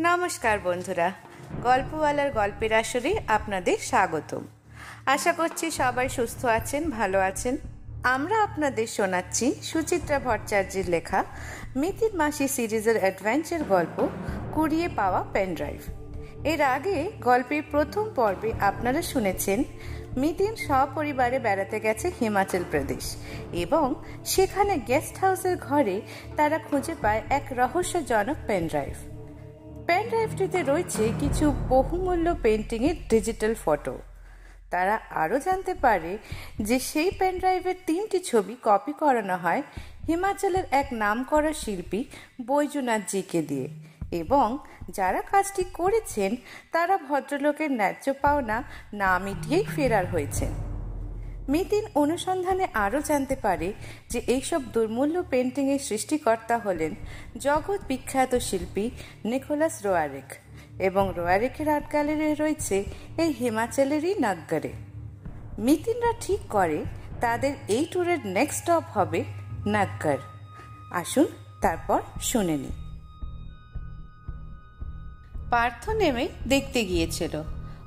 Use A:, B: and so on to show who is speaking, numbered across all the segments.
A: নমস্কার বন্ধুরা, গল্পওয়ালার গল্পের আসরে আপনাদের স্বাগতম। আশা করছি সবাই সুস্থ আছেন, ভালো আছেন। আমরা আপনাদের শোনাচ্ছি সুচিত্রা ভট্টাচার্যের লেখা মিতির মাসি সিরিজের অ্যাডভেঞ্চার গল্প, কুড়িয়ে পাওয়া পেনড্রাইভ। এর আগে গল্পের প্রথম পর্বে আপনারা শুনেছেন, মিতিন সপরিবারে বেড়াতে গেছে হিমাচল প্রদেশ এবং সেখানে গেস্ট হাউসের ঘরে তারা খুঁজে পায় এক রহস্যজনক পেনড্রাইভ। পেন ড্রাইভটিতে রয়েছে কিছু বহুমূল্য পেন্টিংয়ের ডিজিটাল ফটো তারা আরও জানতে পারে যে সেই পেন ড্রাইভের তিনটি ছবি কপি করানো হয় হিমাচলের এক নামকরা শিল্পী বৈজনাথ জিকে দিয়ে। এবং যারা কাজটি করেছেন, তারা ভদ্রলোকের ন্যায্য পাওনা না মিটিয়েই ফেরার হয়েছেন। মিতিন অনুসন্ধানে আরও জানতে পারে যে এইসব দুর্মূল্য পেন্টিংয়ের সৃষ্টিকর্তা হলেন জগৎ বিখ্যাত শিল্পী নিকোলাস রোয়ারেক এবং রোয়ারেকের আর্ট গ্যালারি রয়েছে এই হিমাচলেরই নাগ্গারে। মিতিনরা ঠিক করে তাদের এই ট্যুরের নেক্সট স্টপ হবে নাগ্গার। আসুন তারপর শুনে নিই। পার্থ নেমে দেখতে গিয়েছিল।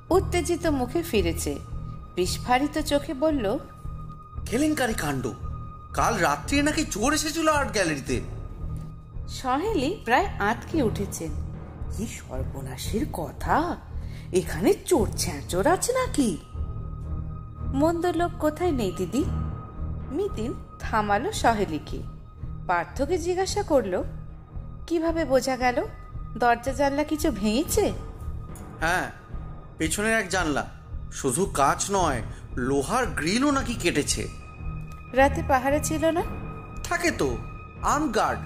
A: উত্তেজিত মুখে ফিরেছে। বিস্ফারিত চোখে বলল
B: কেলেঙ্কারি কাণ্ড। কাল রাত্রে নাকি চোর এসেছিল আর্ট গ্যালারিতে।
A: সহেলি প্রায় আটকে উঠেছেন। কি সর্বনাশের কথা? এখানে চোর ছ্যাঁচোর আছে নাকি? মন্দ লোক কোথায় নেই দিদি? মিতিন থামালো সহেলিকে। পার্থকে জিজ্ঞাসা করল কীভাবে বোঝা গেল? দরজা জানলা কিছু ভেঙেছে?
B: হ্যাঁ পেছনের এক জানলা। শুধু কাচ নয় লোহার গ্রিলও নাকি কেটেছে।
A: রাতে পাহাড়ে ছিল না?
B: থাকে তো আর্ম গার্ড।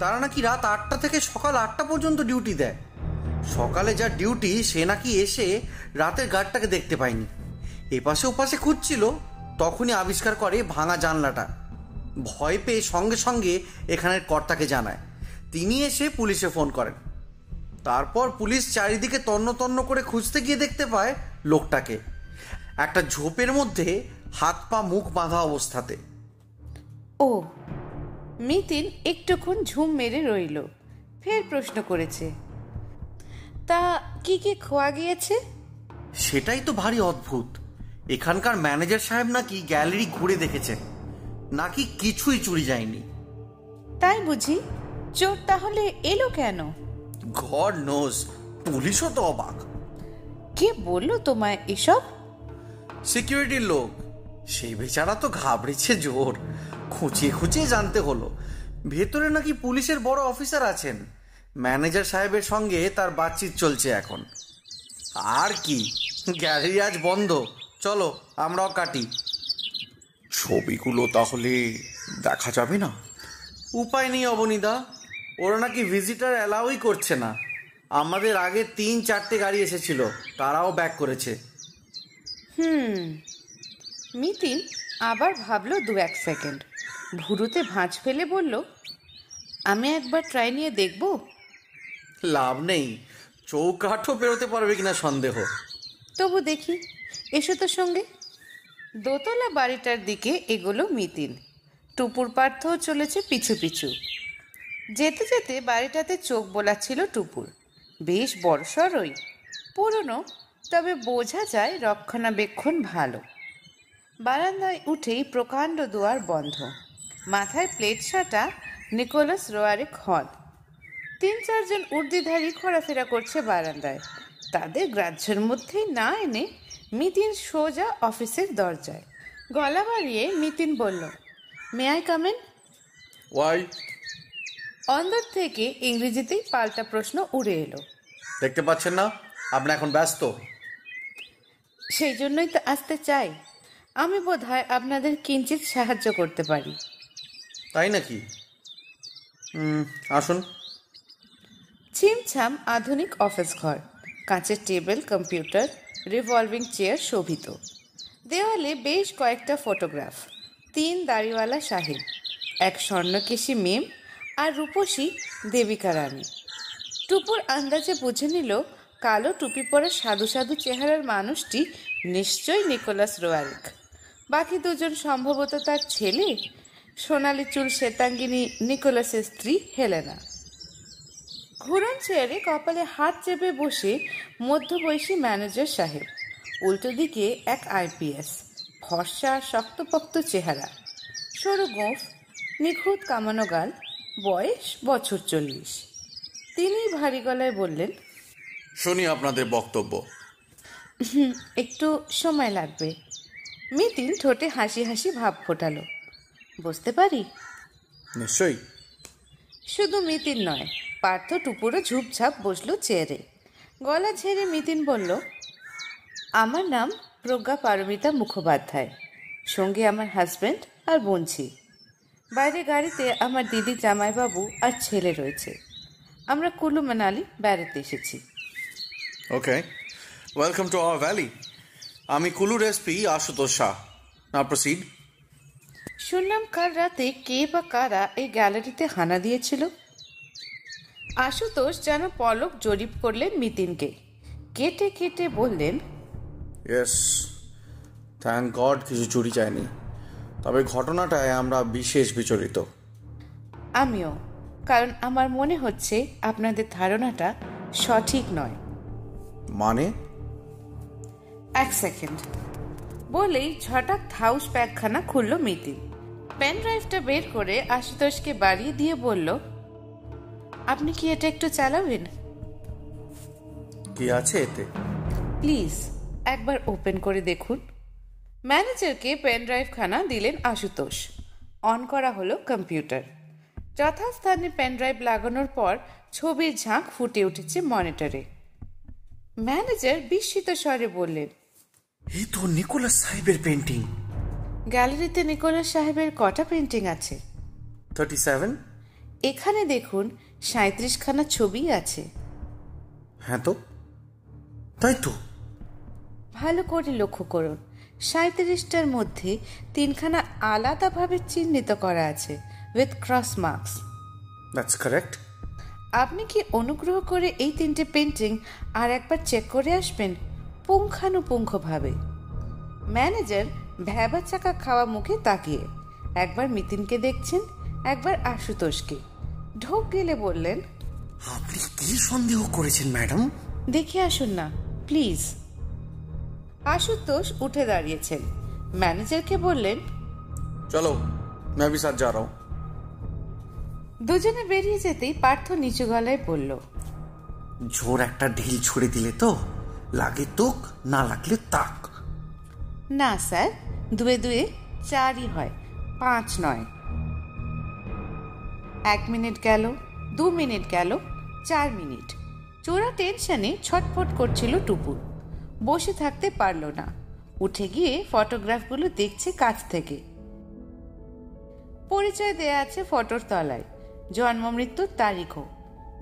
B: তারা নাকি রাত আটটা থেকে সকাল আটটা পর্যন্ত ডিউটি দেয়। সকালে যা ডিউটি সে নাকি এসে রাতের গার্ডটাকে দেখতে পায়নি। এপাশে ওপাশে খুঁজছিল তখনই আবিষ্কার করে ভাঙা জানলাটা। ভয় পেয়ে সঙ্গে সঙ্গে এখানের কর্তাকে জানায়। তিনি এসে পুলিশে ফোন করেন। তারপর পুলিশ চারিদিকে তন্ন তন্ন করে খুঁজতে গিয়ে দেখতে পায় লোকটাকে। একটা ঝোপের মধ্যে হাত পা মুখ বাঁধা অবস্থাতে।
A: ও মিতিন একটুক্ষণ ঝুম মেরে রইল ফের প্রশ্ন করেছে তা কি কি খোয়া গিয়েছে?
B: সেটাই তো ভারী অদ্ভুত। এখানকার ম্যানেজার সাহেব নাকি গ্যালারি ঘুরে দেখেছেন নাকি কিছুই চুরি যায়নি।
A: তাই বুঝি চোর তাহলে এলো কেন?
B: ঘর নোস পুলিশও তো অবাক।
A: কে বলল তোমায় এসব?
B: সিকিউরিটির লোক। সেই বেচারা তো ঘাবড়েছে জোর। খুঁচিয়ে খুঁচিয়ে জানতে হলো। ভেতরে নাকি পুলিশের বড় অফিসার আছেন। ম্যানেজার সাহেবের সঙ্গে তার বাতচিত চলছে এখন। আর কি? গ্যালারি আজ বন্ধ। চলো আমরাও কাটি।
C: ছবিগুলো তাহলে দেখা যাবে না?
B: উপায় নেই অবনীদা ওরা নাকি ভিজিটার অ্যালাউই করছে না। আমাদের আগে তিন চারটে গাড়ি এসেছিল তারাও ব্যাক করেছে।
A: হুম মিতিন আবার ভাবলো দু এক সেকেন্ড ভুরুতে ভাঁজ ফেলে বলল আমি একবার ট্রাই নিয়ে দেখব?
B: লাভ নেই। চৌকাঠও বেরোতে পারবে কিনা সন্দেহ।
A: তবু দেখি এসো তো সঙ্গে। দোতলা বাড়িটার দিকে এগোলো মিতিন। টুপুর পার্থও চলেছে পিছু পিছু। যেতে যেতে বাড়িটাতে চোখ বোলাচ্ছিল টুপুর। বেশ বড়সড়ই পুরনো তবে বোঝা যায় রক্ষণাবেক্ষণ ভালো। বারান্দায় উঠেই প্রকাণ্ড দুয়ার বন্ধ। মাথায় প্লেট সাটা নিকোলাস রোয়ারিক হল তিন চারজন উর্দিধারী ঘোরাফেরা করছে বারান্দায়। তাদের গ্রাহ্যের মধ্যেই না এনে মিতিন সোজা অফিসের দরজায়। গলা বাড়িয়ে মিতিন বলল may I
B: come in why
A: অন্দর থেকে ইংরেজিতেই পাল্টা প্রশ্ন উড়ে এলো।
B: দেখতে পাচ্ছেন না? আপনি এখন ব্যস্ত।
A: সেই জন্যই তো আসতে চাই। আমি বোধ হয় আপনাদের কিঞ্চিত সাহায্য করতে পারি।
B: তাই নাকি? আসুন।
A: ছিমছাম আধুনিক অফিস ঘর। কাঁচের টেবিল কম্পিউটার রিভলভিং চেয়ার শোভিত। দেওয়ালে বেশ কয়েকটা ফটোগ্রাফ। তিন দাড়িওয়ালা সাহেব এক স্বর্ণকেশী মেম আর রূপসী দেবিকা রানী। টুপুর আন্দাজে বুঝে নিল, কালো টুপি পরা সাধু সাধু চেহারার মানুষটি নিশ্চয়ই নিকোলাস রোয়ারিক। বাকি দুজন সম্ভবত তার ছেলে, সোনালি চুল শ্বেতাঙ্গিনী নিকোলাসের স্ত্রী হেলেনা। ঘুরন চেয়ারে কপালে হাত চেপে বসে মধ্যবয়সী ম্যানেজার সাহেব, উল্টো দিকে এক আইপিএস ফর্সা, শক্তপোক্ত চেহারা, সরু গোঁফ, নিখুঁত কামানো গাল, বয়স বছর চল্লিশ। তিনি ভারী গলায় বললেন
B: শুনি আপনাদের বক্তব্য।
A: একটু সময় লাগবে। মিতিন ঠোঁটে হাসি হাসি ভাব ফোটালো। বুঝতে পারি?
B: নিশ্চয়ই।
A: শুধু মিতিন নয় পার্থ টুপুরো ঝুপঝাপ বসল চেয়ারে। গলা ছেড়ে মিতিন বলল আমার নাম প্রজ্ঞা পারমিতা মুখোপাধ্যায় সঙ্গে আমার হাজব্যান্ড আর বোনছি। বাইরে গাড়িতে আমার দিদি জামাইবাবু আর ছেলে রয়েছে। আমরা কুলু মানালি বেড়াতে এসেছি।
B: Okay welcome to our valley আমি কুলুর এসপি আশুতোষ শাহ। না প্রসিড
A: শুনলাম কাল রাতে কে বা কারা এই গ্যালারিতে হানা দিয়েছিল? আশুতোষ যেন পলক জরিপ করলেন মিতিনকে। কেটে কেটে বললেন
B: ইয়েস থ্যাংক গড কিছু চুরি যায়নি। তবে ঘটনাটায় আমরা বিশেষ বিচলিত
A: আমিও। কারণ আমার মনে হচ্ছে আপনাদের ধারণাটা সঠিক নয়।
B: মানে?
A: এক সেকেন্ড। বলেই ঝটাক হাউস ব্যাগখানা খুলল মিতিন পেন ড্রাইভটা বের করে আশুতোষকে বাড়িয়ে দিয়ে বলল আপনি কি এটা একটু চালাবেন?
B: কি আছে এতে?
A: প্লিজ একবার ওপেন করে দেখুন। ম্যানেজারকে পেন ড্রাইভখানা দিলেন আশুতোষ। অন করা হলো কম্পিউটার। যথাস্থানে পেন ড্রাইভ লাগানোর পর ছবির ঝাঁক ফুটে উঠেছে মনিটরে ম্যানেজার বিস্মিত স্বরে বললেন
D: এই তো নিকোলাস সাহেবের পেন্টিং
A: গ্যালারিতে নিকোলাস সাহেবের কটা পেন্টিং আছে?
D: থার্টি সেভেন
A: এখানে দেখুন সাঁত্রিশখানা ছবি আছে।
D: হ্যাঁ তো। তাই তো।
A: ভালো করে লক্ষ্য করুন সাঁত্রিশটার মধ্যে তিনখানা আলাদাভাবে চিহ্নিত করা আছে। with cross marks
D: that's correct
A: আপনি কি অনুগ্রহ করে এই তিনটে পেন্টিং আর একবার চেক করে আসবেন পুঙ্খানুপুঙ্খভাবে ম্যানেজার ভ্যাবা চাকা খাওয়া মুখে তাকিয়ে একবার মিতিনকে দেখছেন একবার আশুতোষকে ঢোক গেলে বললেন
D: আপনি কি সন্দেহ করেছেন ম্যাডাম
A: দেখে আসুন না প্লিজ আশুতোষ উঠে দাঁড়িয়েছেন ম্যানেজারকে বললেন
B: চলো मैं भी साथ जा रहा हूँ
A: দুজনে বেরিয়ে যেতেই পার্থ নিচু গলায় বলল
D: জোর একটা ঢিল ছুড়ে দিলে তো লাগে তোক না লাগলে তাক।
A: না স্যার দুয়ে দুয়ে চারই হয় পাঁচ নয়। এক মিনিট গেল দু মিনিট গেল চার মিনিট। চোরা টেনশনে ছটফট করছিল টুপুর বসে থাকতে পারল না। উঠে গিয়ে ফটোগ্রাফগুলো দেখছে কাছ থেকে। পরিচয় দেয়া আছে ফটোর তলায়। জন্ম মৃত্যুর তারিখও।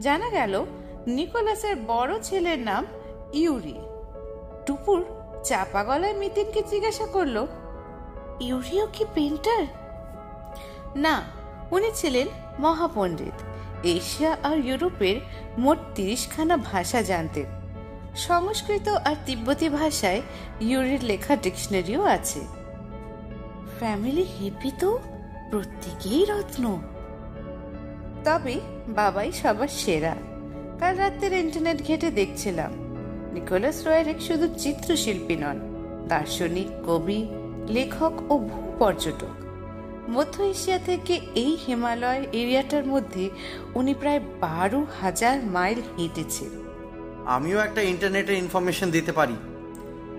A: জানা গেল, নিকোলাসের বড় ছেলের নাম ইউরি। টুপুর চাপা গলায় মিতিনকে জিজ্ঞাসা করল, ইউরিও কি পেন্টার না, উনি ছিলেন মহাপণ্ডিত। এশিয়া আর ইউরোপের মোট তিরিশখানা ভাষা জানতেন। সংস্কৃত আর তিব্বতী ভাষায় ইউরির লেখা ডিকশনারিও আছে। ফ্যামিলি হেপি তো প্রত্যেকেই রত্ন। তবে বাবাই সবার সেরা। কাল রাতের ইন্টারনেট ঘেটে দেখছিলাম। নিকোলাস রয়ের শুধু চিত্রশিল্পী নন, দার্শনিক, কবি, লেখক ও ভূ পর্যটক। মধ্য এশিয়া থেকে এই হিমালয় এরিয়াটার মধ্যে উনি প্রায় বারো হাজার মাইল হেঁটেছেন
D: আমিও একটা ইন্টারনেটের ইনফরমেশন দিতে পারি।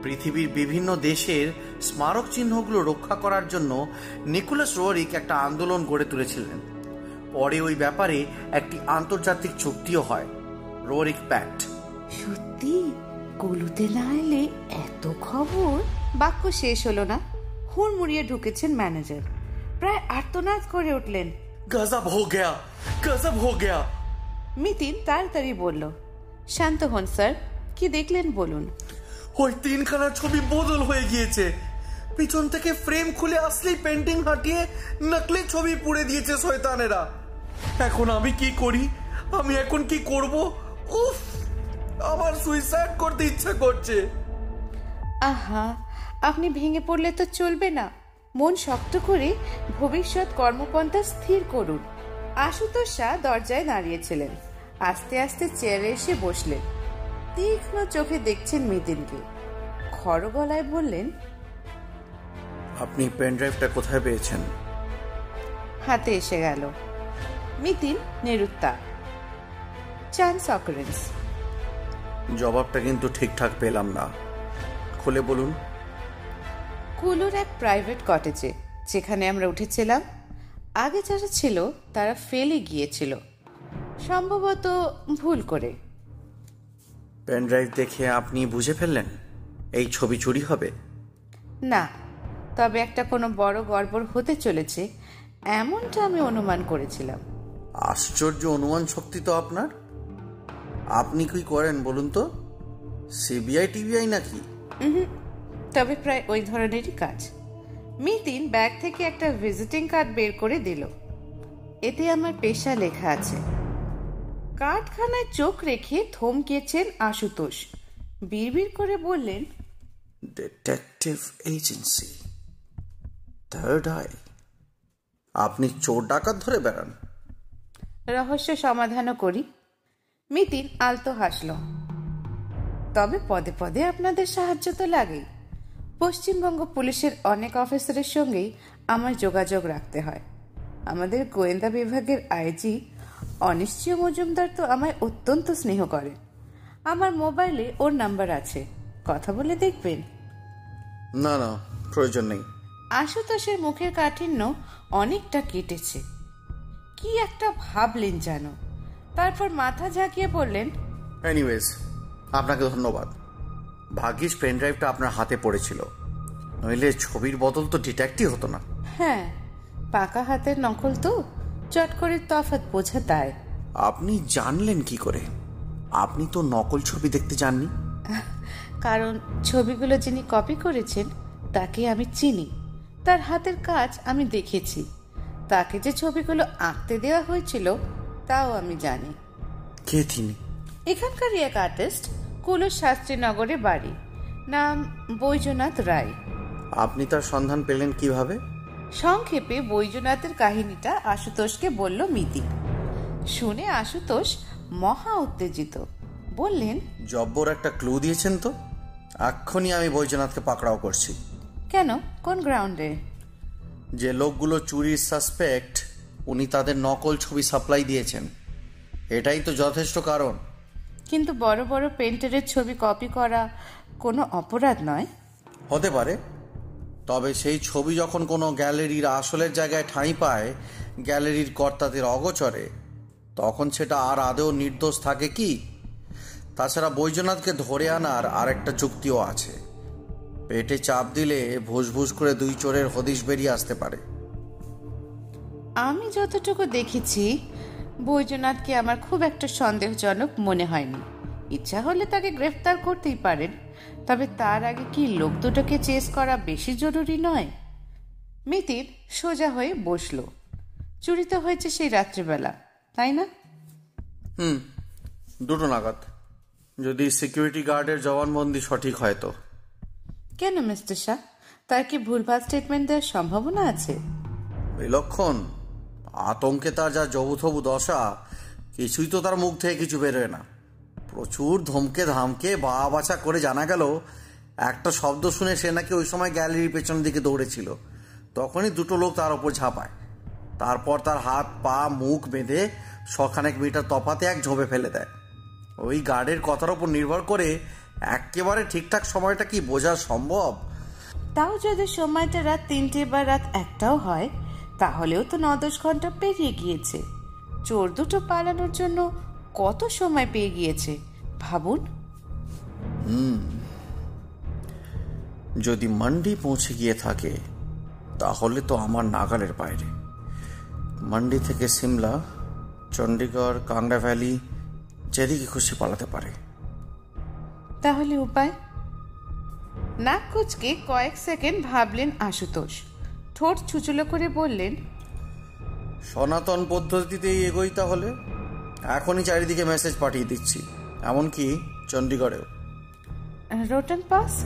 D: পৃথিবীর বিভিন্ন দেশের স্মারক চিহ্নগুলো রক্ষা করার জন্য নিকোলাস রোয়ারিক একটা আন্দোলন গড়ে তুলেছিলেন। পরে ওই ব্যাপারে একটি আন্তর্জাতিক চুক্তিও হয় রোয়ারিক প্যাক্ট।
A: সত্যি? কলুতে না এলে এত খবর? বাক্য শেষ হলো না। হুড়মুড়িয়ে ঢুকেছেন ম্যানেজার। প্রায় আর্তনাদ করে উঠলেন।
D: গজব হো গয়া গজব হো গয়া।
A: মিতিন তাড়াতাড়ি বলল শান্ত হন স্যার। কি দেখলেন বলুন?
D: ওই তিনখানা ছবি বদল হয়ে গিয়েছে। পিছন থেকে ফ্রেম খুলে আসলেই পেন্টিং হাঁটিয়ে নকলি ছবি পুড়ে দিয়েছে শয়তানেরা। এখন আমি কি করি? আমি এখন কি করব? উফ! আমার সুইসাইড করতে ইচ্ছা করছে।
A: আহা আপনি ভেঙে পড়লে তো চলবে না। মন শক্ত করে ভবিষ্যৎ কর্মপন্থা স্থির করুন। আশুতোষ শাহ দরজায় দাঁড়িয়েছিলেন আস্তে আস্তে চেয়ারে এসে বসলেন। তীক্ষ্ণ চোখে দেখছেন মিতিনকে। খড় গলায় বললেন
B: আপনি পেন ড্রাইভটা কোথায় পেয়েছেন?
A: হাতে এসে গেল। মিতিন নিরুত্তা। চান্স অকারেন্স
B: জবাবটা কিন্তু ঠিকঠাক পেলাম না। খুলে বলুন।
A: কুলুর এক প্রাইভেট কটেজে যেখানে আমরা উঠেছিলাম আগে যারা ছিল তারা ফেলে গিয়েছিল। সম্ভবত ভুল করে।
B: পেন ড্রাইভ দেখে আপনি বুঝে ফেললেন? এই ছবি চুরি হবে?
A: না তবে একটা কোনো বড় গড়বড় হতে চলেছে এমনটা আমি অনুমান করেছিলাম।
B: আশ্চর্য অনুমান শক্তি তো আপনার। আপনি কি করেন বলুন তো? সিবিআই টিবিআই নাকি?
A: তবে প্রায় ওই ধরনেরই কাজ। মিতিন ব্যাগ থেকে একটা ভিজিটিং কার্ড বের করে দিল। এতে আমার পেশা লেখা আছে। কার্ডখানায় চোখ রেখে থমকেছেন আশুতোষ। বিড়বিড় করে বললেন
B: ডিটেকটিভ এজেন্সি থার্ড আই আপনি চোর ডাকাত ধরে বেড়ান।
A: রহস্য সমাধানও করি। মিতিন আলতো হাসল। তবে পদে পদে আপনাদের সাহায্য তো লাগেই। পশ্চিমবঙ্গ পুলিশের অনেক অফিসারের সঙ্গেই আমার যোগাযোগ রাখতে হয়। আমাদের গোয়েন্দা বিভাগের আইজি অনিশ্চয় মজুমদার তো আমায় অত্যন্ত স্নেহ করে। আমার মোবাইলে ওর নাম্বার আছে। কথা বলে দেখবেন।
B: না না প্রয়োজন নেই।
A: আশুতোষের মুখের কাঠিন্য অনেকটা কেটেছে। কি একটা ভাবলেন যেন। তারপর মাথা ঝাঁকিয়ে বললেন
B: এনিওয়েজ আপনাকে ধন্যবাদ। ভাগ্যিস পেন ড্রাইভটা আপনার হাতে পড়েছিল। নইলে ছবির বদল তো ডিটেক্টই হতো না।
A: হ্যাঁ পাকা হাতের নকল তো চট করে তফাৎ বোঝা তাই
B: আপনি জানলেন কি করে? আপনি তো নকল ছবি দেখতে যাননি।
A: কারণ ছবিগুলো যিনি কপি করেছেন তাকে আমি চিনি। তার হাতের কাজ আমি দেখেছি। তাকে যে ছবিগুলো আঁকতে দেওয়া হয়েছিল তাও আমি জানি।
B: কে তিনি?
A: এখানকার এক আর্টিস্ট কুলো শাস্ত্রীনগরে বাড়ি। নাম বৈজনাথ রায়।
B: আপনি তার সন্ধান পেলেন কীভাবে?
A: সংক্ষেপে বৈজনাথের কাহিনীটা আশুতোষকে বলল মিতি। শুনে আশুতোষ মহা উত্তেজিত। বললেন
B: জব্বর একটা ক্লু দিয়েছেন তো? এক্ষুনি আমি বৈদ্যনাথকে পাকড়াও করছি।
A: কেন? কোন গ্রাউন্ডে?
B: যে লোকগুলো চুরির সাসপেক্ট উনি তাদের নকল ছবি সাপ্লাই দিয়েছেন। এটাই তো যথেষ্ট কারণ।
A: কিন্তু বড় বড় পেন্টারের ছবি কপি করা কোনো অপরাধ নয়?
B: হতে পারে। তবে সেই ছবি যখন কোনো গ্যালারির আসলের জায়গায় ঠাঁই পায় গ্যালারির কর্তাদের অগোচরে তখন সেটা আর আদেও নির্দোষ থাকে কি? তাছাড়া বৈদ্যনাথকে ধরে আনার আরেকটা যুক্তিও আছে। পেটে চাপ দিলে ভুসভুস করে দুই চোরের হদিশ বেরিয়ে আসতে পারে।
A: আমি যতটুকু দেখেছি বৈজনাথকে আমার খুব একটা সন্দেহজনক মনে হয়নি। ইচ্ছা হলে তাকে গ্রেফতার করতেই পারেন তবে তার আগে কি লোক দুটোকে চেস করা বেশি জরুরি নয়? মিতির সোজা হয়ে বসল। চুরি তো হয়েছে সেই রাত্রিবেলা তাই না?
B: হুম দুটো নাগাদ। যদি সিকিউরিটি গার্ডের জবানবন্দি সঠিক হয় তো।
A: কেন, মিস্টার শাহ? তার কি ভুলভাল স্টেটমেন্ট দেওয়ার সম্ভাবনা আছে?
B: বিলক্ষণ আতঙ্কে তার যা জবুথবু দশা, কিছুই তো তার মুখ থেকে কিছু বেরোয় না। প্রচুর ধমকে ধামকে বা বাছা করে জানা গেল, একটা শব্দ শুনে সে নাকি ওই সময় গ্যালারির পেছনের দিকে দৌড়েছিল। তখনই দুটো লোক তার ওপর ঝাঁপায়। তারপর তার হাত, পা, মুখ বেঁধে শখানেক মিটার তফাতে এক ঝোপে ফেলে দেয়। ওই গার্ডের কথার ওপর নির্ভর করে একেবারে ঠিকঠাক সময়টা কি বোঝা সম্ভব?
A: তাও যদি সময়টা রাত তিনটে বা রাত একটাও হয় তাহলেও তো ন দশ ঘণ্টা পেরিয়ে গিয়েছে। চোর দুটো পালানোর জন্য কত সময় পেয়ে গিয়েছে ভাবুন।
B: যদি মান্ডি পৌঁছে গিয়ে থাকে তাহলে তো আমার নাগালের বাইরে। মান্ডি থেকে সিমলা চণ্ডীগড় কাংড়া ভ্যালি যেদিকে খুশি পালাতে পারে।
A: তাহলে উপায়? নাক কুচকে কয়েক সেকেন্ড ভাবলেন আশুতোষ। ঠোঁট ছুচুলো করে বললেন
B: সনাতন পদ্ধতিতেই এগোই তাহলে? এখনই চারিদিকে মেসেজ পাঠিয়ে দিচ্ছি। এমনকি চণ্ডীগড়েও।
A: রোটন পাস?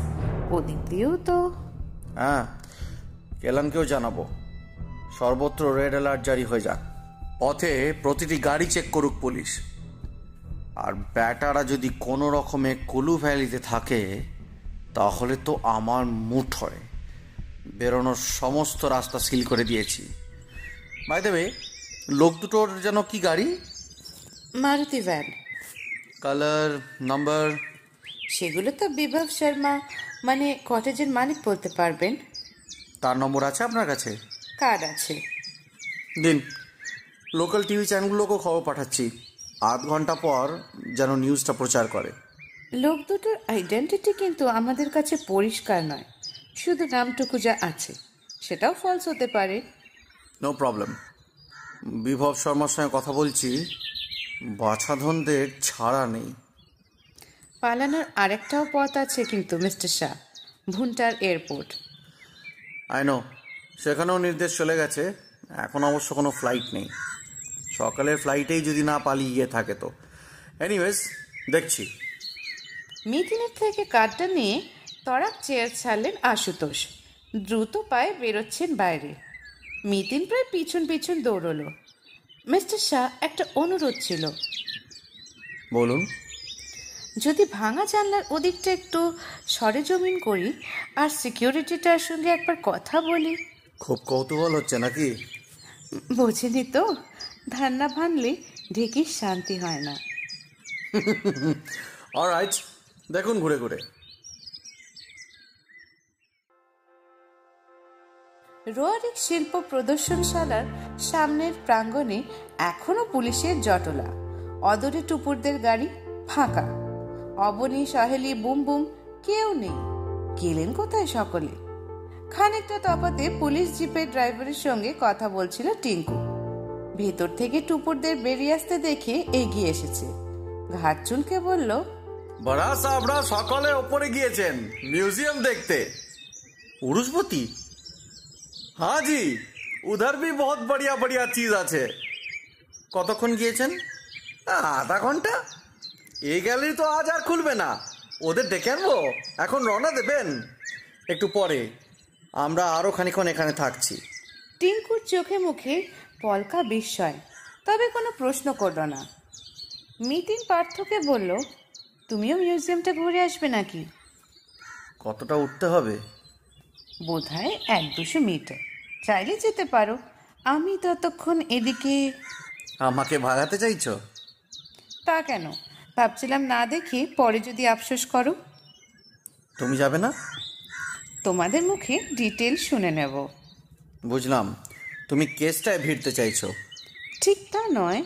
A: ওদিক দিয়েও তো।
B: হ্যাঁ কেলানকেও জানাব। সর্বত্র রেড অ্যালার্ট জারি হয়ে যাক। পথে প্রতিটি গাড়ি চেক করুক পুলিশ। আর ব্যাটারা যদি কোনো রকমে কুলু ভ্যালিতে থাকে তাহলে তো আমার মুঠ হয়। বেরোনোর সমস্ত রাস্তা সিল করে দিয়েছি। বাই দেবে লোক দুটোর যেন কি গাড়ি?
A: মারুতি ভ্যান।
B: কালার নাম্বার
A: সেগুলো তো বিভব শর্মা মানে কটেজের মালিক বলতে পারবেন।
B: তার নম্বর আছে আপনার কাছে?
A: কার্ড আছে?
B: দিন লোকাল টিভি চ্যানেলগুলোকেও খবর পাঠাচ্ছি। আধ ঘণ্টা পর যেন নিউজটা প্রচার করে।
A: লোক দুটোর আইডেন্টিটি কিন্তু আমাদের কাছে পরিষ্কার নয়। শুধু নামটুকু যা আছে সেটাও ফলস হতে পারে।
B: নো প্রবলেম বিভব শর্মার সঙ্গে কথা বলছি বাছাধনদের ছাড়া নেই।
A: পালানোর আরেকটাও পথ আছে কিন্তু মিস্টার শাহ ভুন্টার এয়ারপোর্ট।
B: আইনো সেখানেও নির্দেশ চলে গেছে এখন অবশ্য কোনো ফ্লাইট নেই। সকালের ফ্লাইটেই যদি না পালিয়ে গিয়ে থাকে তো। এনিওয়েজ দেখছি।
A: মিথিনের থেকে কার্ডটা নিয়ে তরাক চেয়ার ছাড়লেন আশুতোষ। দ্রুত পায়ে বেরোচ্ছেন বাইরে। মিতিন প্রায় পিছন পিছন দৌড়লো। মিস্টার শাহ একটা অনুরোধ ছিল।
B: বলুন।
A: যদি ভাঙা জানলার ওদিকটা একটু সরেজমিন করি আর সিকিউরিটিটার সঙ্গে একবার কথা বলি।
B: খুব কৌতূহল হচ্ছে নাকি?
A: বোঝেনি তো। ধান্না ভাঙলে ঢেকির শান্তি হয় না।
B: অলরাইট দেখুন ঘুরে ঘুরে।
A: রোয়ারিক শিল্প প্রদর্শনশালার সামনের প্রাঙ্গণে এখনও পুলিশের জটলা। অদরে টুপুরদের গাড়ি ফাঁকা। অবনী সহেলি বুম বুম কেউ নেই। গেলেন কোথায় সকলে? খানিকটা তফাতে পুলিশ জিপের ড্রাইভারের সঙ্গে কথা বলছিল টিঙ্কু। ভেতর থেকে টুপুরদের বেরিয়ে আসতে দেখে এগিয়ে এসেছে। ঘাট চুলকে বলল
B: বড়া সাবরা সকালে ওপরে গিয়েছেন মিউজিয়াম দেখতে। উরুষপতি হ্যাঁ জি উধার ভি বহুত বড়িয়া বড়িয়া চিজ আছে। কতক্ষণ গিয়েছেন? আধা ঘণ্টা? এই গ্যালারি তো আজ আর খুলবে না। ওদের ডেকে আনব এখন রওনা দেবেন। একটু পরে আমরা আরও খানিক্ষণ এখানে থাকছি।
A: টিঙ্কুর চোখে মুখে পলকা বিস্ময়। তবে কোনো প্রশ্ন করল না। মিতিন পার্থকে বলল তুমিও মিউজিয়ামটা ঘুরে আসবে নাকি?
B: কতটা উঠতে হবে?
A: বোধহয় এক দুশো মিটার। চাইলে যেতে পারো। আমি ততক্ষণ এদিকে
B: আমাকে ভাগাতে চাইছো?
A: তা কেন? ভাবছিলাম না দেখে পরে যদি আফসোস করো।
B: তুমি যাবে না?
A: তোমাদের মুখে ডিটেল শুনে নেব।
B: বুঝলাম। তুমি কেসটায় ভিড়তে চাইছো।
A: ঠিক তা নয়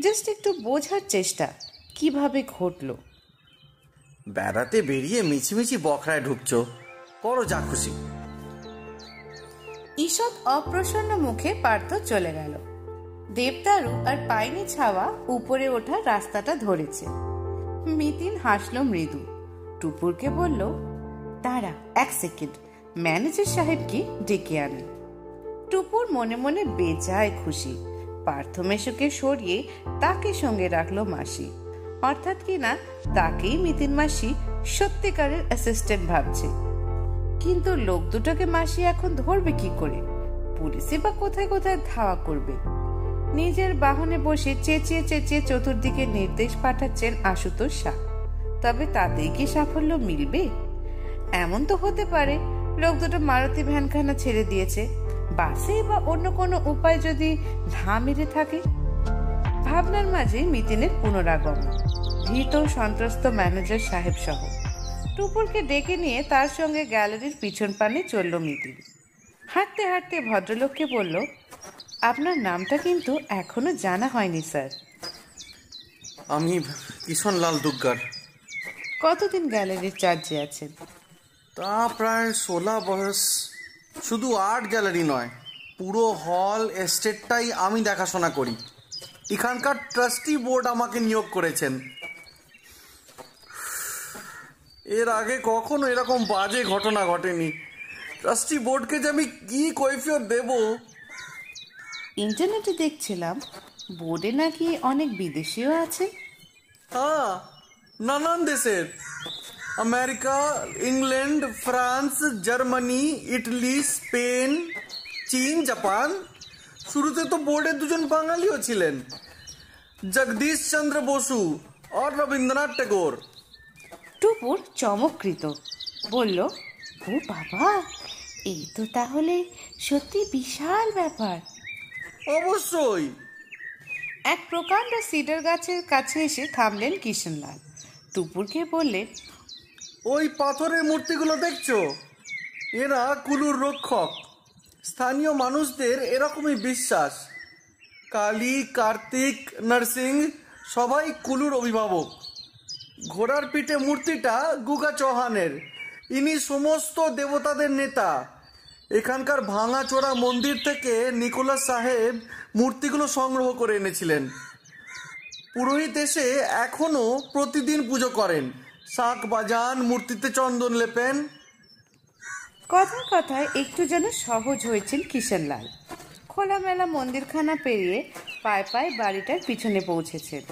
A: জাস্ট একটু বোঝার চেষ্টা কীভাবে ঘটলো।
B: বেড়াতে বেরিয়ে মিছিমিছি বখরায় ঢুকছো করো যা খুশি।
A: ঈষৎ অপ্রসন্ন মুখে পার্থ চলে গেল। দেবদারু আর পাইনি ছাওয়া উপরে ওঠা রাস্তাটা ধরেছে। মিতিন হাসল মৃদু। টুপুরকে বলল দাঁড়া এক সেকেন্ড। ম্যানেজার সাহেবকে ডেকে আনে টুপুর মনে মনে বেজায় খুশি। পার্থ মেশুকে সরিয়ে তাকে সঙ্গে রাখল মাসি। অর্থাৎ কিনা তাকেই মিতিন মাসি সত্যিকারের অ্যাসিস্ট্যান্ট ভাবছে। কিন্তু লোক দুটোকে মাসি এখন ধরবে কি করে? পুলিশে বা কোথায় কোথায় ধাওয়া করবে? নিজের বাহনে বসে চেঁচিয়ে চেঁচিয়ে চতুর্দিকে নির্দেশ পাঠাচ্ছেন আশুতোষ শাহ। তবে তাতেই কি সাফল্য মিলবে? এমন তো হতে পারে। লোক দুটো মারুতি ভ্যানখানা ছেড়ে দিয়েছে। বাসে বা অন্য কোনো উপায় যদি ধা মেরে থাকে? ভাবনার মাঝে মিতিনের পুনরাগমন। ভীত সন্ত্রস্ত ম্যানেজার সাহেব সহ। টুপুরকে ডেকে নিয়ে তার সঙ্গে গ্যালারির পিছন পানে চলল মিতিন। হাঁটতে হাঁটতে ভদ্রলোককে বলল আপনার নামটা কিন্তু এখনও জানা হয়নি স্যার।
B: আমি কিষণ লাল দুগ্গার।
A: কতদিন গ্যালারির চার্জে আছেন?
B: তা প্রায় ষোলো বয়স শুধু আর্ট গ্যালারি নয় পুরো হল এস্টেটটাই আমি দেখাশোনা করি। এখানকার ট্রাস্টি বোর্ড আমাকে নিয়োগ করেছেন। এর আগে কখনো এরকম বাজে ঘটনা ঘটেনি। ট্রাস্টি বোর্ডকে যে আমি কি কৈফিয়ত দেব?
A: ইন্টারনেটে দেখছিলাম বোর্ডে নাকি অনেক বিদেশিও আছে।
B: হ্যাঁ নানান দেশের। America England France Germany Italy Spain চীন জাপান শুরুতে তো বোর্ডে দুজন বাঙালিও ছিলেন জগদীশ চন্দ্র বসু और रविंद्रनाथ टैगोर
A: টুপুর চমকৃত বলল ও বাবা এই তো তাহলে সত্যি বিশাল ব্যাপার
B: অবশ্যই
A: এক প্রকাণ্ড সিডার গাছের কাছে এসে থামলেন কিষণলাল টুপুরকে বললেন
B: ওই পাথরের মূর্তিগুলো দেখছ? এরা কুলুর রক্ষক। স্থানীয় মানুষদের এরকমই বিশ্বাস। কালী, কার্তিক, নরসিংহ, সবাই কুলুর অভিভাবক। ঘোড়ার পিঠে মূর্তিটা গুগা চৌহানের। ইনি সমস্ত দেবতাদের নেতা। এখানকার ভাঙাচোরা মন্দির থেকে নিকোলাস সাহেব মূর্তিগুলো সংগ্রহ করে এনেছিলেন। পুরোহিত এসে এখনও প্রতিদিন পুজো করেন। শাক বাজান মূর্তিতে চন্দন লেপেন।
A: কথা কথায় একটু যেন সহজ হয়েছেন কিষণলাল খোলামেলা মন্দিরখানা পেরিয়ে পায়ে পায়ে বাড়িটার পিছনে পৌঁছেছেন।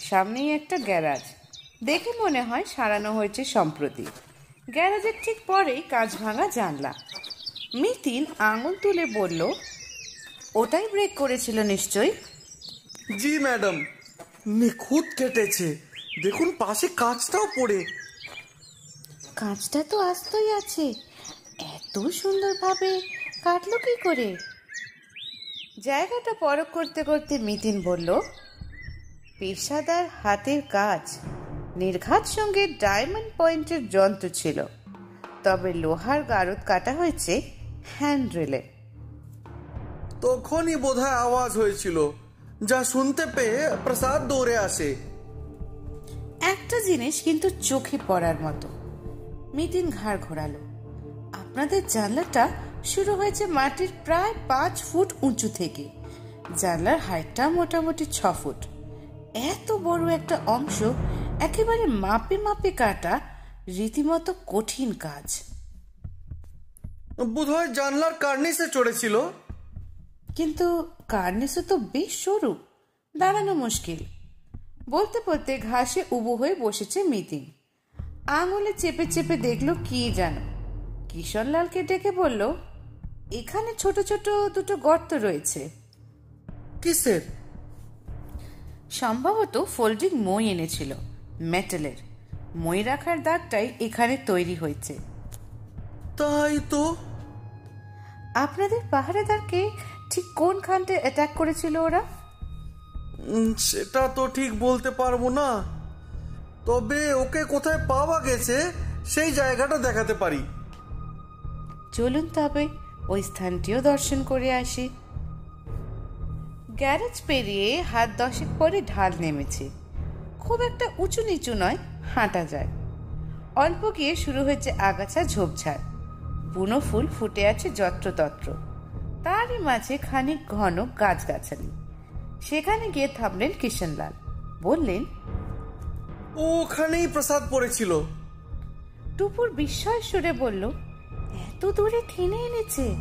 A: সামনেই একটা গ্যারাজ। দেখে মনে হয় সারানো হয়েছে সম্প্রতি। গ্যারাজের ঠিক পরেই কাজ ভাঙা জানলা। মিতিন আঙুল তুলে বলল ওটাই ব্রেক করেছিল নিশ্চয়ই?
B: জি ম্যাডাম। নিখুঁত কেটেছে। দেখুন পাশে কাঁচটাও পড়ে।
A: কাঁচটা তো আস্তই আছে। এত সুন্দরভাবে কাটলো কি করে? জায়গাটা পরখ করতে করতে মিতিন বলল পেশাদার হাতের কাজ নির্ঘাত সঙ্গে ডায়মন্ড পয়েন্টের যন্ত্র ছিল। তবে লোহার গারদ কাটা হয়েছে হ্যান্ডরেলে।
B: তখনই বোধহয় আওয়াজ হয়েছিল যা শুনতে পেয়ে প্রসাদ দৌড়ে আসে।
A: একটা জিনিস কিন্তু চোখে পড়ার মতো। মিতিন ঘাড় ঘোরালো। আপনাদের জানলাটা শুরু হয়েছে মাটির প্রায় পাঁচ ফুট উঁচু থেকে। জানলার হাইটটা মোটামুটি ছ ফুট। এত বড় একটা অংশ একেবারে মাপে মাপে কাটা রীতিমতো কঠিন কাজ।
B: বোধহয় জানলার কার্নিসে চড়েছিল।
A: কিন্তু কার্নিসে তো বেশ সরু। দাঁড়ানো মুশকিল। বলতে বলতে ঘাসে উবু হয়ে বসেছে মিতিন আঙুলে চেপে চেপে দেখল কি জানো কিশনলালকে ডেকে বলল এখানে ছোট ছোট দুটো গর্ত রয়েছে।
B: কিসের?
A: সম্ভবত ফোল্ডিং মই এনেছিল মেটালের। মই রাখার দাগটাই এখানে তৈরি হয়েছে।
B: তাই তো।
A: আপনাদের পাহাড়েদারকে ঠিক কোন খানতে অ্যাটাক করেছিল ওরা?
B: সেটা তো ঠিক বলতে পারব না। তবে ওকে কোথায় পাওয়া গেছে, সেই জায়গাটা দেখাতে পারি।
A: চলুন তবে, ওই স্থানটিও দর্শন করে আসি। গ্যারেজ পেরিয়ে হাত দশেক পরে ঢাল নেমেছে। খুব একটা উঁচু নিচু নয়, হাঁটা যায়। অল্প গিয়ে শুরু হয়েছে আগাছা ঝোপঝাড়। বুনো ফুল ফুটে আছে যত্রতত্র। তারই মাঝে খানিক ঘন গাছগাছালি। সেখানে গিয়ে থামলেন কিষণলাল বললেন
B: ওখানেই প্রসাদ পড়েছিল।
A: টুপুর বিস্ময় সুরে বলল এত দূরে টেনে এনেছে?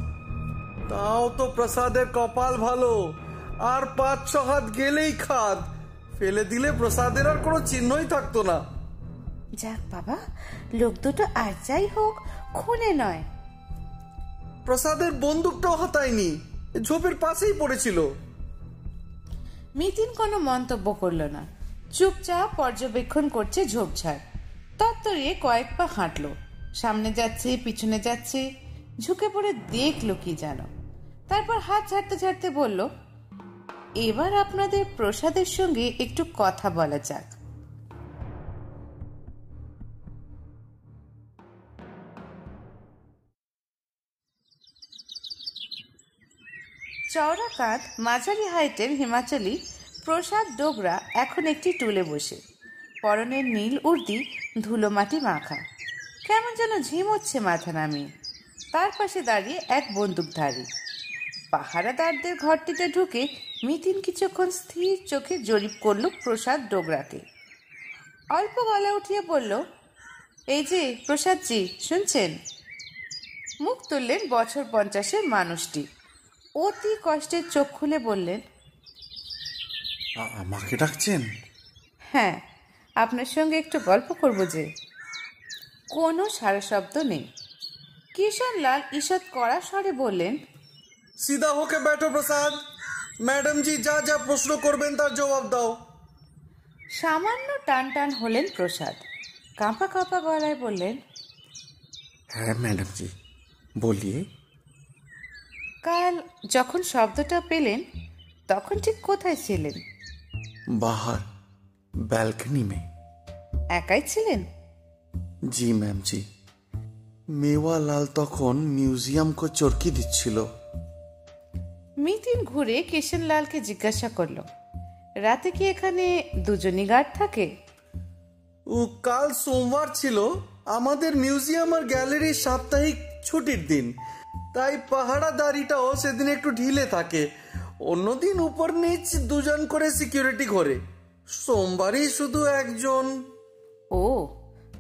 B: তাও তো প্রসাদের কপাল ভালো। আর পাঁচ ছ হাত গেলেই খাদ। ফেলে দিলে প্রসাদের আর কোনো চিহ্নই থাকতো না।
A: যাক বাবা লোক দুটো আর যাই হোক খুনে নয়।
B: প্রসাদের বন্দুকটাও হাতায়নি ঝোপের পাশেই পড়েছিল।
A: মিতিন কোনো মন্তব্য করল না। চুপচাপ পর্যবেক্ষণ করছে ঝোপঝাড়। তত্তরিয়ে কয়েক পা হাঁটল। সামনে যাচ্ছে, পিছনে যাচ্ছে, ঝুঁকে পড়ে দেখল কি যেন। তারপর হাত ছাড়তে ছাড়তে বলল, এবার আপনাদের প্রসাদের সঙ্গে একটু কথা বলা যাক। চওড়া কাঁধ মাঝারি হাইটের হিমাচলি প্রসাদ ডোগরা এখন একটি টুলে বসে। পরনের নীল উর্দি ধুলো মাটি মাখা। কেমন যেন ঝিমোচ্ছে মাথা নামিয়ে। তার পাশে দাঁড়িয়ে এক বন্দুকধারী। পাহারাদারদের ঘরটিতে ঢুকে মিতিন কিছুক্ষণ স্থির চোখে জরিপ করল প্রসাদ ডোগরাকে। অল্প গলা উঠিয়ে বলল, এই যে, প্রসাদজি, শুনছেন? মুখ তুললেন বছর পঞ্চাশের মানুষটি। অতি কষ্টের চোখ খুলে বললেন
B: আ- আমাকে ডাকছেন?
A: হ্যাঁ আপনার সঙ্গে একটু গল্প করব যে কোনো সারা শব্দ নেই। কিষণলাল ঈষৎ কড়া স্বরে বললেন
B: সিধা হোকে ব্যাঠো প্রসাদ ম্যাডাম জি যা যা প্রশ্ন করবেন তার জবাব দাও।
A: সামান্য টান টান হলেন প্রসাদ। কাঁপা কাঁপা গলায় বললেন
B: হ্যাঁ ম্যাডাম জি বলিয়ে
A: কাল যখন শব্দটা পেলেন তখন ঠিক কোথায় ছিলেন?
B: বাহার ব্যালকনি মে।
A: একাই ছিলেন?
B: জি ম্যাম জি। মেওয়ালাল তখন মিউজিয়ামকে চরকি দিচ্ছিল।
A: মিতিন ঘুরে কিষেনলালকে জিজ্ঞাসা করল রাতে কি এখানে দুজনই গার্ড থাকে?
B: ও কাল সোমবার ছিল। আমাদের মিউজিয়াম আর গ্যালারির সাপ্তাহিক ছুটির দিন। তাই পাহারাদারিটাও সেদিন একটু ঢিলে থাকে অন্যদিন উপর নিচ দুজন করে সিকিউরিটি করে সোমবারই শুধু একজন
A: ও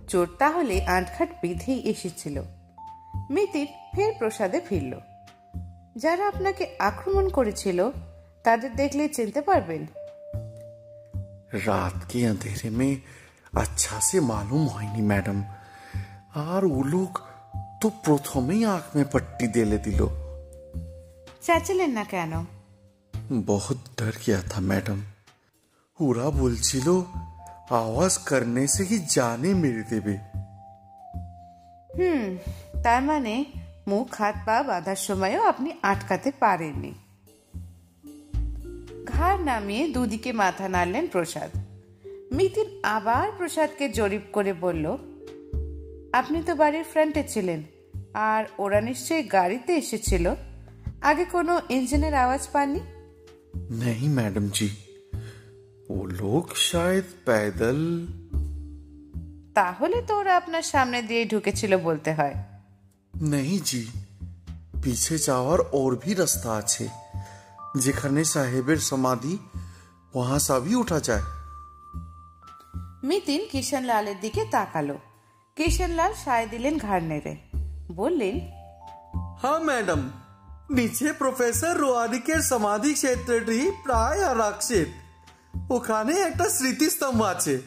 A: চোর তাহলে আটঘাট বেঁধেই এসেছিল মিতিন ফের প্রসাদে ফিরল যারা আপনাকে আক্রমণ করেছিল তাদের দেখলে চিনতে পারবেন
B: রাত के अंधेरे में अच्छा से मालूम হয়নি ম্যাডাম আর উলুক তো প্রথমেই আঁখ মে পট্টি দেলে দিল
A: চেঁচালেন না কেন
B: बहुत डर गया था मैडम ওরা বলছিল আওয়াজ করনে সে হি জানে মেরে দেবে
A: তার মানে মুখ হাত পা বাঁধার সময়ও আপনি আটকাতে পারেননি ঘাড় নামিয়ে দুদিকে মাথা নাড়লেন প্রসাদ মিতিন আবার প্রসাদকে জরিপ করে বলল আপনি তো বাড়ির ফ্রন্টে ছিলেন আর ওরা নিশ্চয়ই গাড়িতে এসেছিল আগে কোনো ইঞ্জিনের আওয়াজ পাননি
B: नहीं मैडम जी वो लोग शायद पैदल
A: তাহলে তো ওরা আপনার সামনে দিয়ে ঢুকেছিল বলতে হয়
B: नहीं जी পিছে যাওয়ার और भी রাস্তা আছে যেখানে সাহেবের সমাধি वहां সবই উঠা যায়
A: মিতিন কিষানলালের দিকে তাকালো কিষানলাল সায় দিলেন ঘাড় নেড়ে বললেন
B: হ্যাঁ ম্যাডাম। নিচে প্রফেসর রোয়ারিকের সমাধি ক্ষেত্রটি প্রায় আরক্ষিত ওখানে একটা স্মৃতিস্তম্ভ আছে।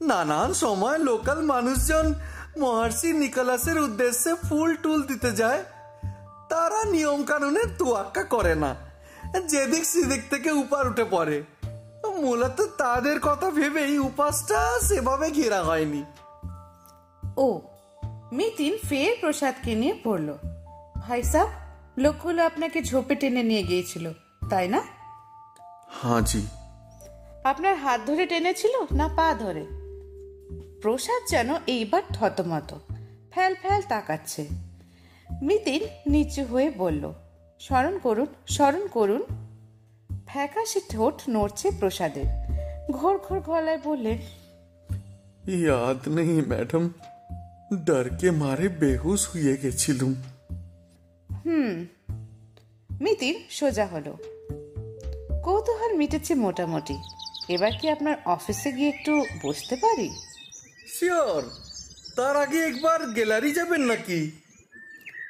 B: নানান সময় লোকাল মানুষজন মহর্ষি নিকোলাসের উদ্দেশ্যে ফুল টুল দিতে যায়। তারা নিয়ম কানুনের তোয়াক্কা করে না। যেদিক সেদিক থেকে উপার উঠে পড়ে। মূলত তাদের কথা ভেবেই উপাসটা সেভাবে ঘেরা হয়নি।
A: ও মিতিন ফের প্রসাদকে নিয়ে পড়ল। ভাই সাহ লোকগুলো আপনাকে ঝোপে টেনে নিয়ে গিয়েছিল তাই না?
B: হ্যাঁ জি।
A: আপনার হাত ধরে টেনেছিল না পা ধরে? প্রসাদ যেন এইবার থতমত ফ্যাল ফ্যাল তাকাচ্ছে। মিতিন নিচু হয়ে বলল স্মরণ করুন স্মরণ করুন। ফ্যাকাশে ঠোঁট নড়ছে প্রসাদের। ঘোর ঘোর গলায় বললেন
B: ইয়াদ নেই ম্যাডাম। ডারকে মারে বেহুশ হয়ে গেছিলুম হুম
A: মিতির সোজা হলো। কৌতূহল মিটেছে মোটামুটি। এবার কি আপনার অফিসে গিয়ে একটু বসতে পারি?
B: শিওর তার আগে একবার গ্যালারি যাবেন নাকি?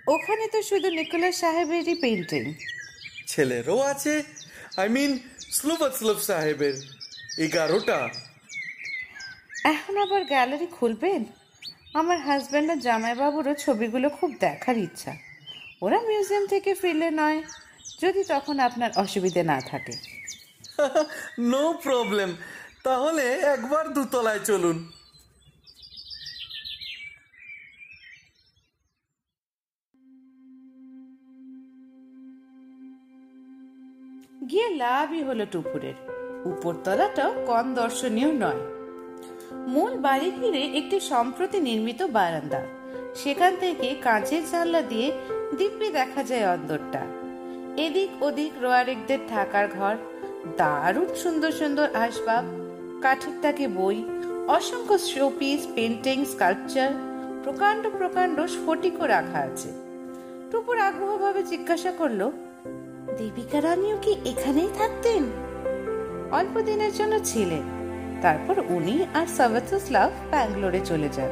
A: ওখানে তো শুধু নিকোলাস সাহেবেরই পেন্টিং
B: ছেলেরও আছে আই মিন স্লুবাসলুব সাহেবের। এগারোটা।
A: এখন আবার গ্যালারি খুলবেন? আমার হাজব্যান্ড আর জামাইবাবুরও ছবিগুলো খুব দেখার ইচ্ছা। ওরা মিউজিয়াম থেকে ফিরলে নয় যদি তখন আপনার অসুবিধে না থাকে।
B: নো প্রবলেম তাহলে একবার দুতলায় চলুন।
A: গিয়ে লাভই হলো টুপুরের। উপরতলাটাও কম দর্শনীয় নয়। মূল বাড়ি ঘিরে একটি সম্প্রতি নির্মিত বারান্দা। সেখান থেকে কাঁচের জানলা দিয়ে দিব্যি দেখা যায় অন্দরটা। এদিক ওদিক রোয়ারেকদের থাকার ঘর, দারুণ সুন্দর সুন্দর আসবাব কাঠের তাকে বই, অসংখ্য শোপিস পেন্টিং স্কাল্পচার, প্রকাণ্ড প্রকাণ্ড স্ফটিকও রাখা আছে। টুপুর আগ্রহভাবে জিজ্ঞাসা করল, দেবিকা রানীও কি এখানেই থাকতেন? অল্প দিনের জন্য ছিলেন। তারপর উনি আর সাভাতোস্লাভ ব্যাঙ্গালোরে চলে যান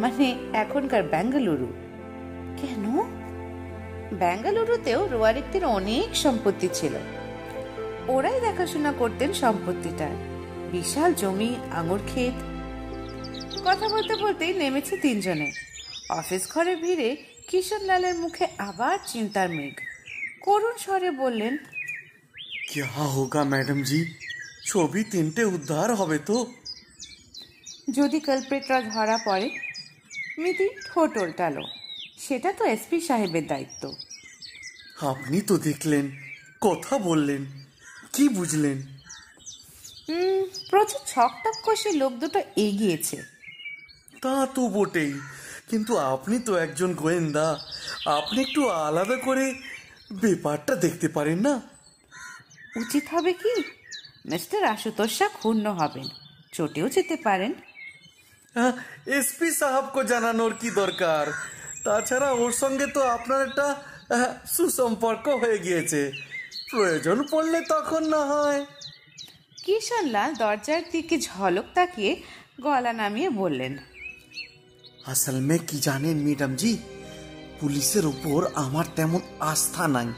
A: মানে এখনকার বেঙ্গালুরু কেন বেঙ্গালুরুতেও রোয়ারিকদের অনেক সম্পত্তি ছিল ওরাই দেখাশোনা করতেন সম্পত্তিটার বিশাল জমি আঙুর ক্ষেত কথা বলতে বলতেই নেমেছে তিনজনে অফিস ঘরে ভিড়ে কিশোরলালের মুখে আবার চিন্তার মেঘ করুণ স্বরে বললেন
B: क्या होगा मैडम जी ছবি তিনটে উদ্ধার হবে তো।
A: যদি কালপ্রেটরা ধরা পড়ে মিতি ঠোঁট ওল্টালো। সেটা তো এসপি সাহেবের দায়িত্ব।
B: আপনি তো দেখলেন কথা বললেন কি বুঝলেন?
A: হুম প্রচুর ছকটক কষে লোক দুটো এগিয়েছে।
B: তা তো বটেই কিন্তু আপনি তো একজন গোয়েন্দা। আপনি একটু আলাদা করে ব্যাপারটা দেখতে পারেন না?
A: উচিত হবে কি? মিস্টার আশুতোষ শাহ ক্ষুণ্ণ হবেন। চটেও যেতে পারেন।
B: এসপি সাহেবকে জানানোর কি দরকার? তাছাড়া ওর সঙ্গে তো আপনার একটা সুসম্পর্ক হয়ে গিয়েছে। প্রয়োজন পড়লে তখন না হয়।
A: কিশনলাল দরজার দিকে ঝলক তাকিয়ে গলা নামিয়ে বললেন
B: আসল মে কি জানেন ম্যাডাম জি? পুলিশের উপর আমার তেমন আস্থা নাই।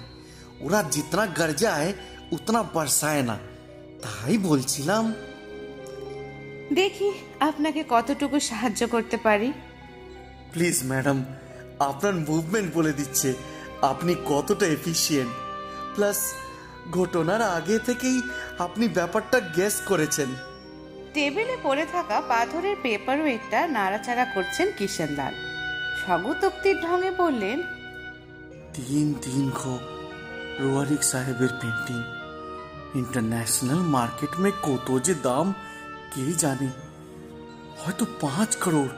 B: ওরা জিতনা গর্জায় উতনা বর্ষায় না। তাই বলছিলাম।
A: দেখি আপনাকে কতটুকু সাহায্য করতে পারি।
B: প্লিজ ম্যাডাম আপনার মুভমেন্ট বলে দিচ্ছে আপনি কতটা এফিশিয়েন্ট। প্লাস ঘটনার আগে থেকেই আপনি ব্যাপারটা গেস করেছেন।
A: টেবিলে পড়ে থাকা পাথরের পেপার ওয়েটটা নাড়াচাড়া করছেন কিশনলাল স্বগতোক্তির ঢঙে বললেন
B: তিন তিন খো রোয়ারিক সাহেবের পেন্টিং ইন্টারন্যাশনাল মার্কেট মে কত যে দাম কে জানে হয়তো পাঁচ করোড়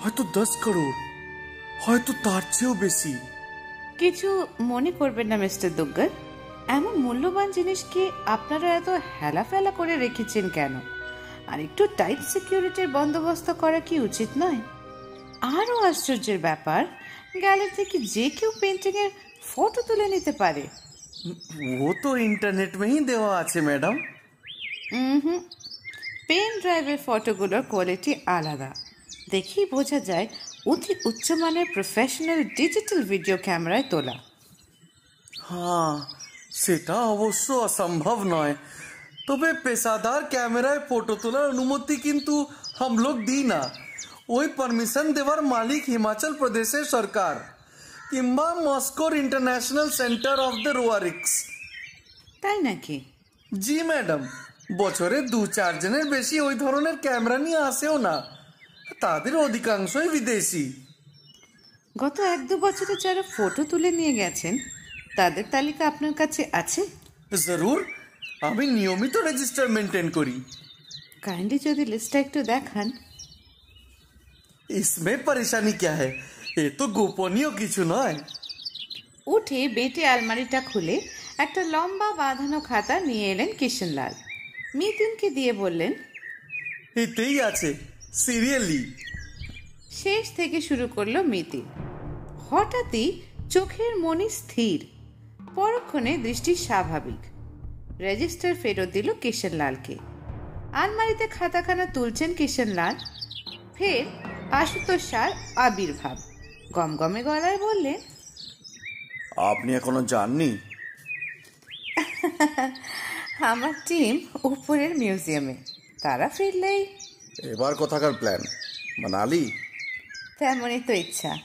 B: হয়তো দশ করোড় হয়তো তার চেয়েও বেশি
A: কিছু মনে করবেন না মিস্টার দুগ্গর এমন মূল্যবান জিনিসকে আপনারা এত হেলাফেলা করে রেখেছেন কেন আর একটু টাইট সিকিউরিটির বন্দোবস্ত করা কি উচিত নয় আরও আশ্চর্যের ব্যাপার গ্যালারি থেকে যে কেউ পেন্টিংয়ের ফটো তুলে নিতে পারে
B: वो तो इंटरनेट में ही देवा আছে ম্যাডাম
A: হুম পেন ড্রাইভের ফটোগুলোর কোয়ালিটি আলাদা দেখেই বোঝা যায় অতি উচ্চমানের প্রফেশনাল ডিজিটাল ভিডিও ক্যামেরায় তোলা
B: হ্যাঁ সেটা অবশ্য অসম্ভব নয় তবে পেশাদার ক্যামেরায় ফটো তোলার অনুমতি কিন্তু हम लोग দিই না ওই পারমিশন দেওয়ার মালিক হিমাচল প্রদেশের সরকার কিংবা মস্কোর international centre of the Roerichs
A: তাই নাকি
B: জি ম্যাডাম বছরে দু চারজনের বেশি ওই ধরনের ক্যামেরা নিয়ে আসেও না তাদের অধিকাংশই বিদেশি
A: গত এক দু বছরে যারা ফটো তুলে নিয়ে গেছেন তাদের তালিকা আপনার কাছে আছে
B: জরুর আমি নিয়মিত রেজিস্টার মেনটেন করি
A: কাইন্ডলি যদি লিস্টটা একটু দেখান
B: इसमें परेशानी क्या है এ তো গোপনীয় কিছু নয়।
A: উঠে বেটে আলমারিটা খুলে একটা লম্বা বাঁধানো খাতা নিয়ে এলেন কিশনলাল। মিতিনকে দিয়ে বললেন
B: এতেই আছে সিরিয়ালি।
A: শেষ থেকে শুরু করল মিতিন। হঠাৎই চোখের মনি স্থির পরক্ষণে দৃষ্টি স্বাভাবিক। রেজিস্টার ফেরত দিল কিশনলালকে। আলমারিতে খাতাখানা তুলছেন কিশনলাল ফের আশুতোষ সার আবির্ভাব। গমগমে গলায় বললেন
B: আপনি এখনও যাননি?
A: আমার টিম উপরের মিউজিয়ামে তারা ফিরলেই।
B: এবার কোথাকার প্ল্যান? মানালি?
A: তেমনই তো ইচ্ছা।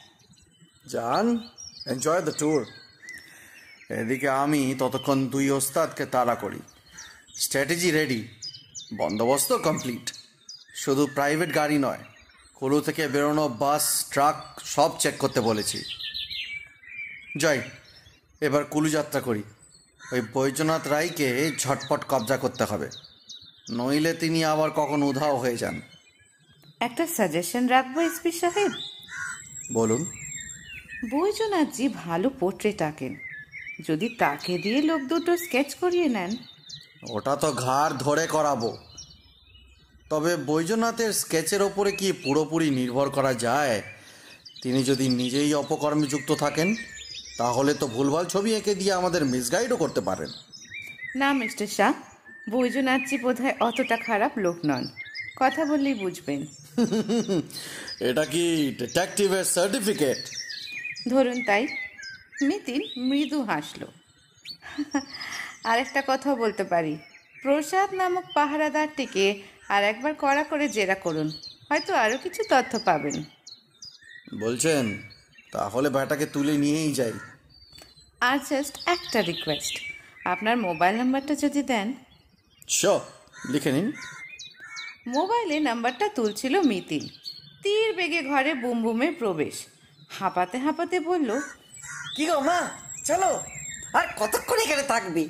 B: যান এনজয় দ্য ট্যুর। এদিকে আমি ততক্ষণ দুই ওস্তাদকে তাড়া করি। স্ট্র্যাটেজি রেডি বন্দোবস্ত কমপ্লিট। শুধু প্রাইভেট গাড়ি নয় কুলু থেকে বেরোনো বাস ট্রাক সব চেক করতে বলেছি। জয় এবার কুলু যাত্রা করি। ওই বৈদ্যনাথ রায়কে ঝটপট কবজা করতে হবে। নইলে তিনি আবার কখন উধাও হয়ে যান।
A: একটা সাজেশন রাখব এসপি সাহেব?
B: বলুন।
A: বৈজনাথজি ভালো পোর্ট্রেট আঁকেন। যদি তাকে দিয়ে লোক দুটো স্কেচ করিয়ে নেন।
B: ওটা তো ঘাড় ধরে করাবো। তবে বৈদ্যনাথের স্কেচের ওপরে কি পুরোপুরি নির্ভর করা যায়? তিনি যদি নিজেই অপকর্মে যুক্ত থাকেন তাহলে তো ভুলভাল ছবি এঁকে দিয়ে আমাদের মিসগাইডও করতে পারেন।
A: না মিস্টার শাহ বৈজনাথজি বোধহয় অতটা খারাপ লোক নন। কথা বললেই বুঝবেন।
B: এটা কি ডিটেকটিভের সার্টিফিকেট
A: ধরুন তাই মিতিন মৃদু হাসল। আর একটা কথাও বলতে পারি। প্রসাদ নামক পাহারাদারটিকে আর একবার কড়া করে জেরা করুন। হয়তো আরও কিছু তথ্য পাবেন।
B: বলছেন তাহলে ব্যাটাকে তুলে নিয়েই যাই।
A: আর জাস্ট একটা রিকোয়েস্ট আপনার মোবাইল নাম্বারটা যদি দেন।
B: চ লিখে নিন।
A: মোবাইলে নাম্বারটা তুলছিল মিতিন তীর বেগে ঘরে বুম বুমে প্রবেশ। হাঁপাতে হাঁপাতে বলল
E: কি গো মা চলো আর কতক্ষণ এখানে থাকবি?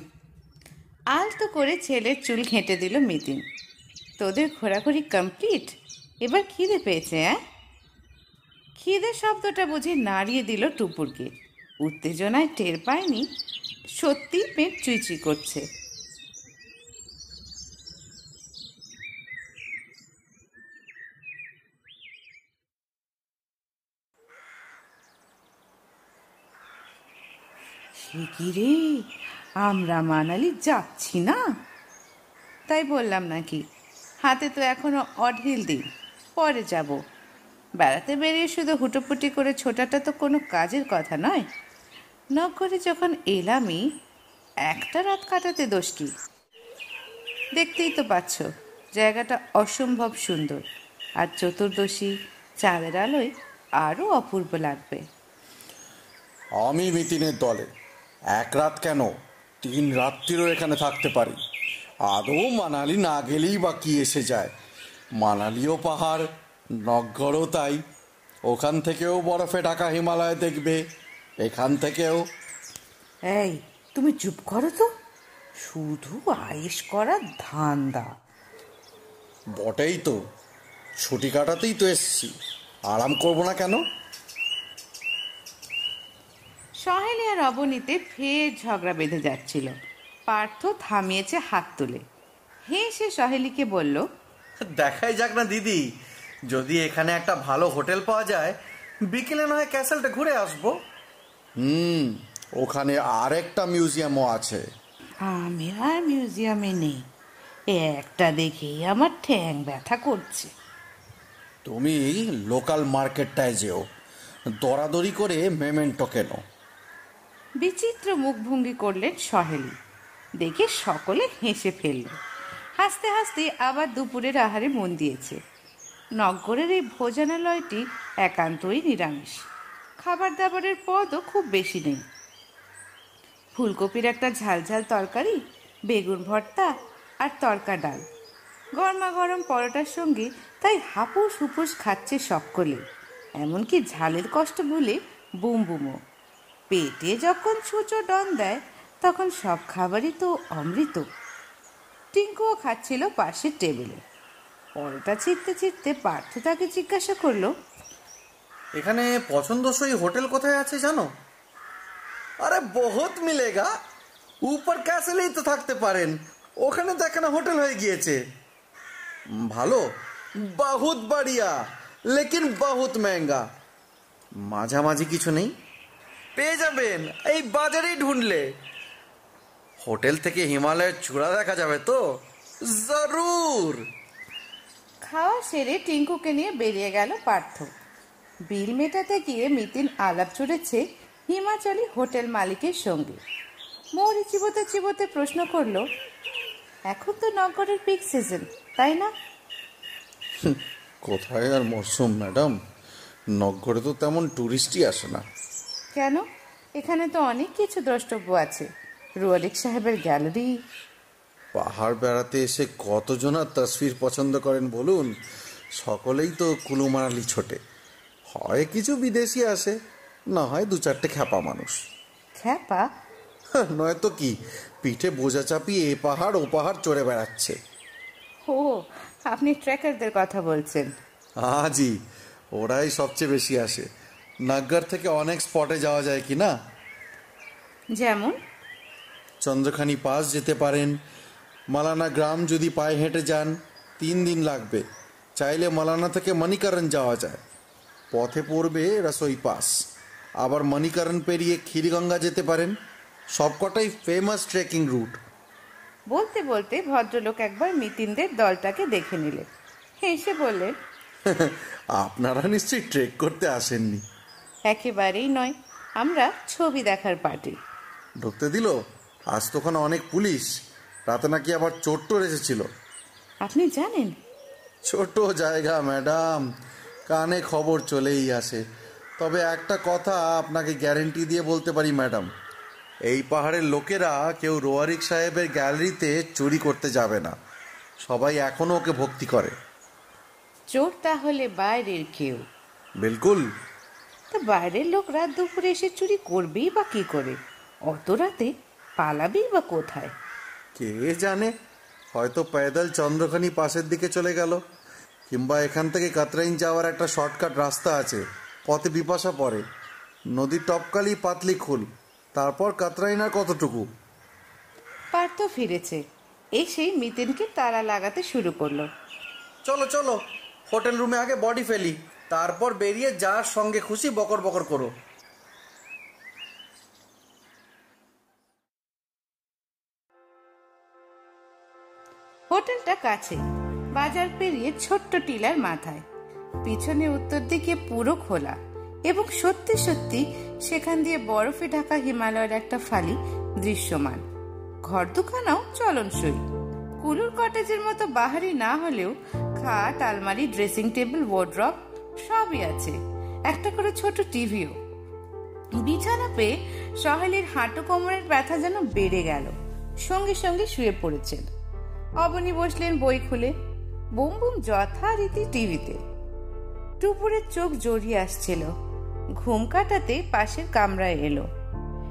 A: আলতো করে ছেলের চুল ঘেঁটে দিল মিতিন তোদের ঘোরাঘুরি কমপ্লিট এবার খিদে পেয়েছে হ্যাঁ খিদে শব্দটা বুঝে নাড়িয়ে দিল টুপুরকে। উত্তেজনায় টের পায়নি, সত্যি পেট চুইচুই করছে। আমরা মানালি যাচ্ছি না? তাই বললাম নাকি হাতে তো এখনও অঢিল দিন, পরে যাব। বেড়াতে বেরিয়ে শুধু হুটোপুটি করে ছোটাটা তো কোনো কাজের কথা নয়। নগরে যখন এলামই, একটা রাত কাটাতে দোষ কি দেখতেই তো পাচ্ছ, জায়গাটা অসম্ভব সুন্দর, আর চতুর্দশী, চাঁদের আলোয় আরও অপূর্ব লাগবে।
B: আমি মিতিনের দলে, এক রাত কেন? তিন রাত্রিরও এখানে থাকতে পারি। আদৌ মানালি না গেলেই বা কি এসে যায়? মানালিও পাহাড় নগরও তাই। ওখান থেকেও বরফে ঢাকা হিমালয় দেখবে এখান থেকেও।
A: এই তুমি চুপ করো তো। শুধু আয়েস করার ধান্দা।
B: বটেই তো। ছুটি কাটাতেই তো এসছি। আরাম করব না কেন?
A: সহেলি আর অবনীতে ফের ঝগড়া বেঁধে যাচ্ছিল। পার্থ থামিয়েছে হাত তুলে। হেসে সহেলিকে বলল
D: দেখাই যাক না দিদি যদি এখানে একটা ভালো হোটেল পাওয়া যায় বিকেলে না হয় ক্যাসেলটা ঘুরে আসব।
B: হুম ওখানে আরেকটা মিউজিয়ামও আছে।
A: আমি আর মিউজিয়ামে নেই একটা দেখেই আমার ঠ্যাং ব্যথা করছে।
B: তুমি লোকাল মার্কেটটায় যেও দরাদরি করে মেমেন্টো কেনো।
A: বিচিত্র মুখভঙ্গি করলেন সহেলি। দেখে সকলে হেসে ফেলল। হাসতে হাসতে আবার দুপুরের আহারে মন দিয়েছে। নগরের এই ভোজনালয়টি একান্তই নিরামিষ। খাবার দাবারের পদও খুব বেশি নেই। ফুলকপির একটা ঝালঝাল তরকারি, বেগুন ভর্তা আর তরকা ডাল। গরমা গরম পরোটার সঙ্গে তাই হাপুস হুপুস খাচ্ছে সকলে। এমনকি ঝালের কষ্ট ভুলে বুম বুমো পেটে যখন ছুঁচো ডন দেয় তখন সব খাবারই তো অমৃত। টিঙ্কুও খাচ্ছিল পাশের টেবিলে। পরোটা ছিটতে ছিটতে পার্থ তাকে জিজ্ঞাসা করল,
D: এখানে পছন্দসই হোটেল কোথায় আছে জানো? আরে বহুত মিলেগা। উপর ক্যাসেলেই তো থাকতে পারেন। ওখানে তো একখানা হোটেল হয়ে গিয়েছে। ভালো। বহুত বাড়িয়া, লেকিন বহুত মেহঙ্গা মাঝামাঝি কিছু নেই? পেয়ে যাবেন। এই বাজারেই ঢুঁড়লে। হোটেল থেকে হিমালয়ের চূড়া দেখা যাবে তো? জরুর!
A: খাওয়া সেরে টিঙ্কুকে নিয়ে বেরিয়ে গেল পার্থ। বিল মেটাতে গিয়ে মিতিন আলাপ জুড়েছে হিমাচলি হোটেল মালিকের সঙ্গে। মৌরি চিবোতে চিবোতে প্রশ্ন করল এখন তো নগরের পিক সিজন তাই না?
B: কোথায় আর মরশুম ম্যাডাম? নগরে তো তেমন টুরিস্টই আসে না।
A: কেন? এখানে তো অনেক কিছু দ্রষ্টব্য আছে। রুয়ালিক সাহেবের গ্যালারি।
B: পাহাড় বেড়াতে এসে কতজন আর তসবির পছন্দ করেন বলুন? সকলেই তো কুলুমারালি ছোটে। হয় কিছু বিদেশি আসে না হয় দু চারটে খ্যাপা মানুষ।
A: খ্যাপা?
B: নয়তো কি? পিঠে বোঝা চাপিয়ে এ পাহাড় ও পাহাড় চড়ে বেড়াচ্ছে।
A: ও আপনি ট্রেকারদের কথা বলছেন।
B: আজই ওরাই সবচেয়ে বেশি আসে। নাগ্গার থেকে অনেক স্পটে যাওয়া যায় কি না?
A: যেমন?
B: চন্দ্রখানি পাস যেতে পারেন। মালানা গ্রাম যদি পায়ে হেঁটে যান তিন দিন লাগবে। চাইলে মালানা থেকে মণিকরণ যাওয়া যায়। পথে পড়বে রসোই পাস। আবার মণিকরণ পেরিয়ে ক্ষীরগঙ্গা যেতে পারেন। সবকটাই ফেমাস ট্রেকিং রুট
A: বলতে বলতে ভদ্রলোক একবার মিতিনদের দলটাকে দেখে নিলেন। হেসে বললেন
B: আপনারা নিশ্চয়ই ট্রেক করতে আসেননি।
A: একেবারেই নয় আমরা ছবি দেখার পার্টি।
B: ঢুকতে দিল? আজ তো ওখানে অনেক পুলিশ রাতে নাকি আবার চোর চোট্টর এসেছিল।
A: আপনি জানেন?
B: ছোট জায়গা ম্যাডাম। কানে খবর চলেই আসে। তবে একটা কথা আপনাকে গ্যারেন্টি দিয়ে বলতে পারি ম্যাডাম। এই পাহাড়ের লোকেরা কেউ রোয়ারিক সাহেবের গ্যালারিতে চুরি করতে যাবে না। সবাই এখনও ওকে ভক্তি করে।
A: চোর তাহলে বাইরের কেউ?
B: বিলকুল।
A: তা বাইরের লোক রাত দুপুরে এসে চুরি করবেই বা কি করে? অত রাতে পালাবেই বা কোথায়?
B: কে জানে? হয়তো পেদল চন্দ্রখানি পাশের দিকে চলে গেল। কিংবা এখান থেকে কাতরাইন যাওয়ার একটা শর্টকাট রাস্তা আছে পথে বিপাশা পড়ে। নদীর টপকালি পাতলি খুল তারপর কাতরাইন আর কতটুকু?
A: পার্থ ফিরেছে। এসেই মিতেনকে তালা লাগাতে শুরু করল।
D: চলো চলো হোটেল রুমে আগে বডি ফেলি তারপর বেরিয়ে যার সঙ্গে খুশি বকর বকর করো।
A: হোটেলটা কাছে, বাজার পেরিয়ে ছোট্ট টিলার মাথায়। পিছনে উত্তর দিকে পুরো খোলা এবং সত্যি সত্যি সেখান দিয়ে বরফে ঢাকা হিমালয়ের একটা ফালি দৃশ্যমান। ঘর দুখানাও চলনসই। কুলুর কটেজের মতো বাহারি না হলেও খাট, আলমারি, ড্রেসিং টেবিল ওয়ার্ড্রপ সবই আছে। একটা করে ছোট টিভিও। বিছানা পেয়ে সহেলির হাঁটু কোমরের ব্যথা যেন বেড়ে গেল। সঙ্গে সঙ্গে শুয়ে পড়েছেন। অবনী বসলেন বই খুলে। বুম বুম যথারীতি টিভিতে। টুপুরের চোখ জড়িয়ে আসছিল। ঘুম কাটাতে পাশের কামরায় এলো।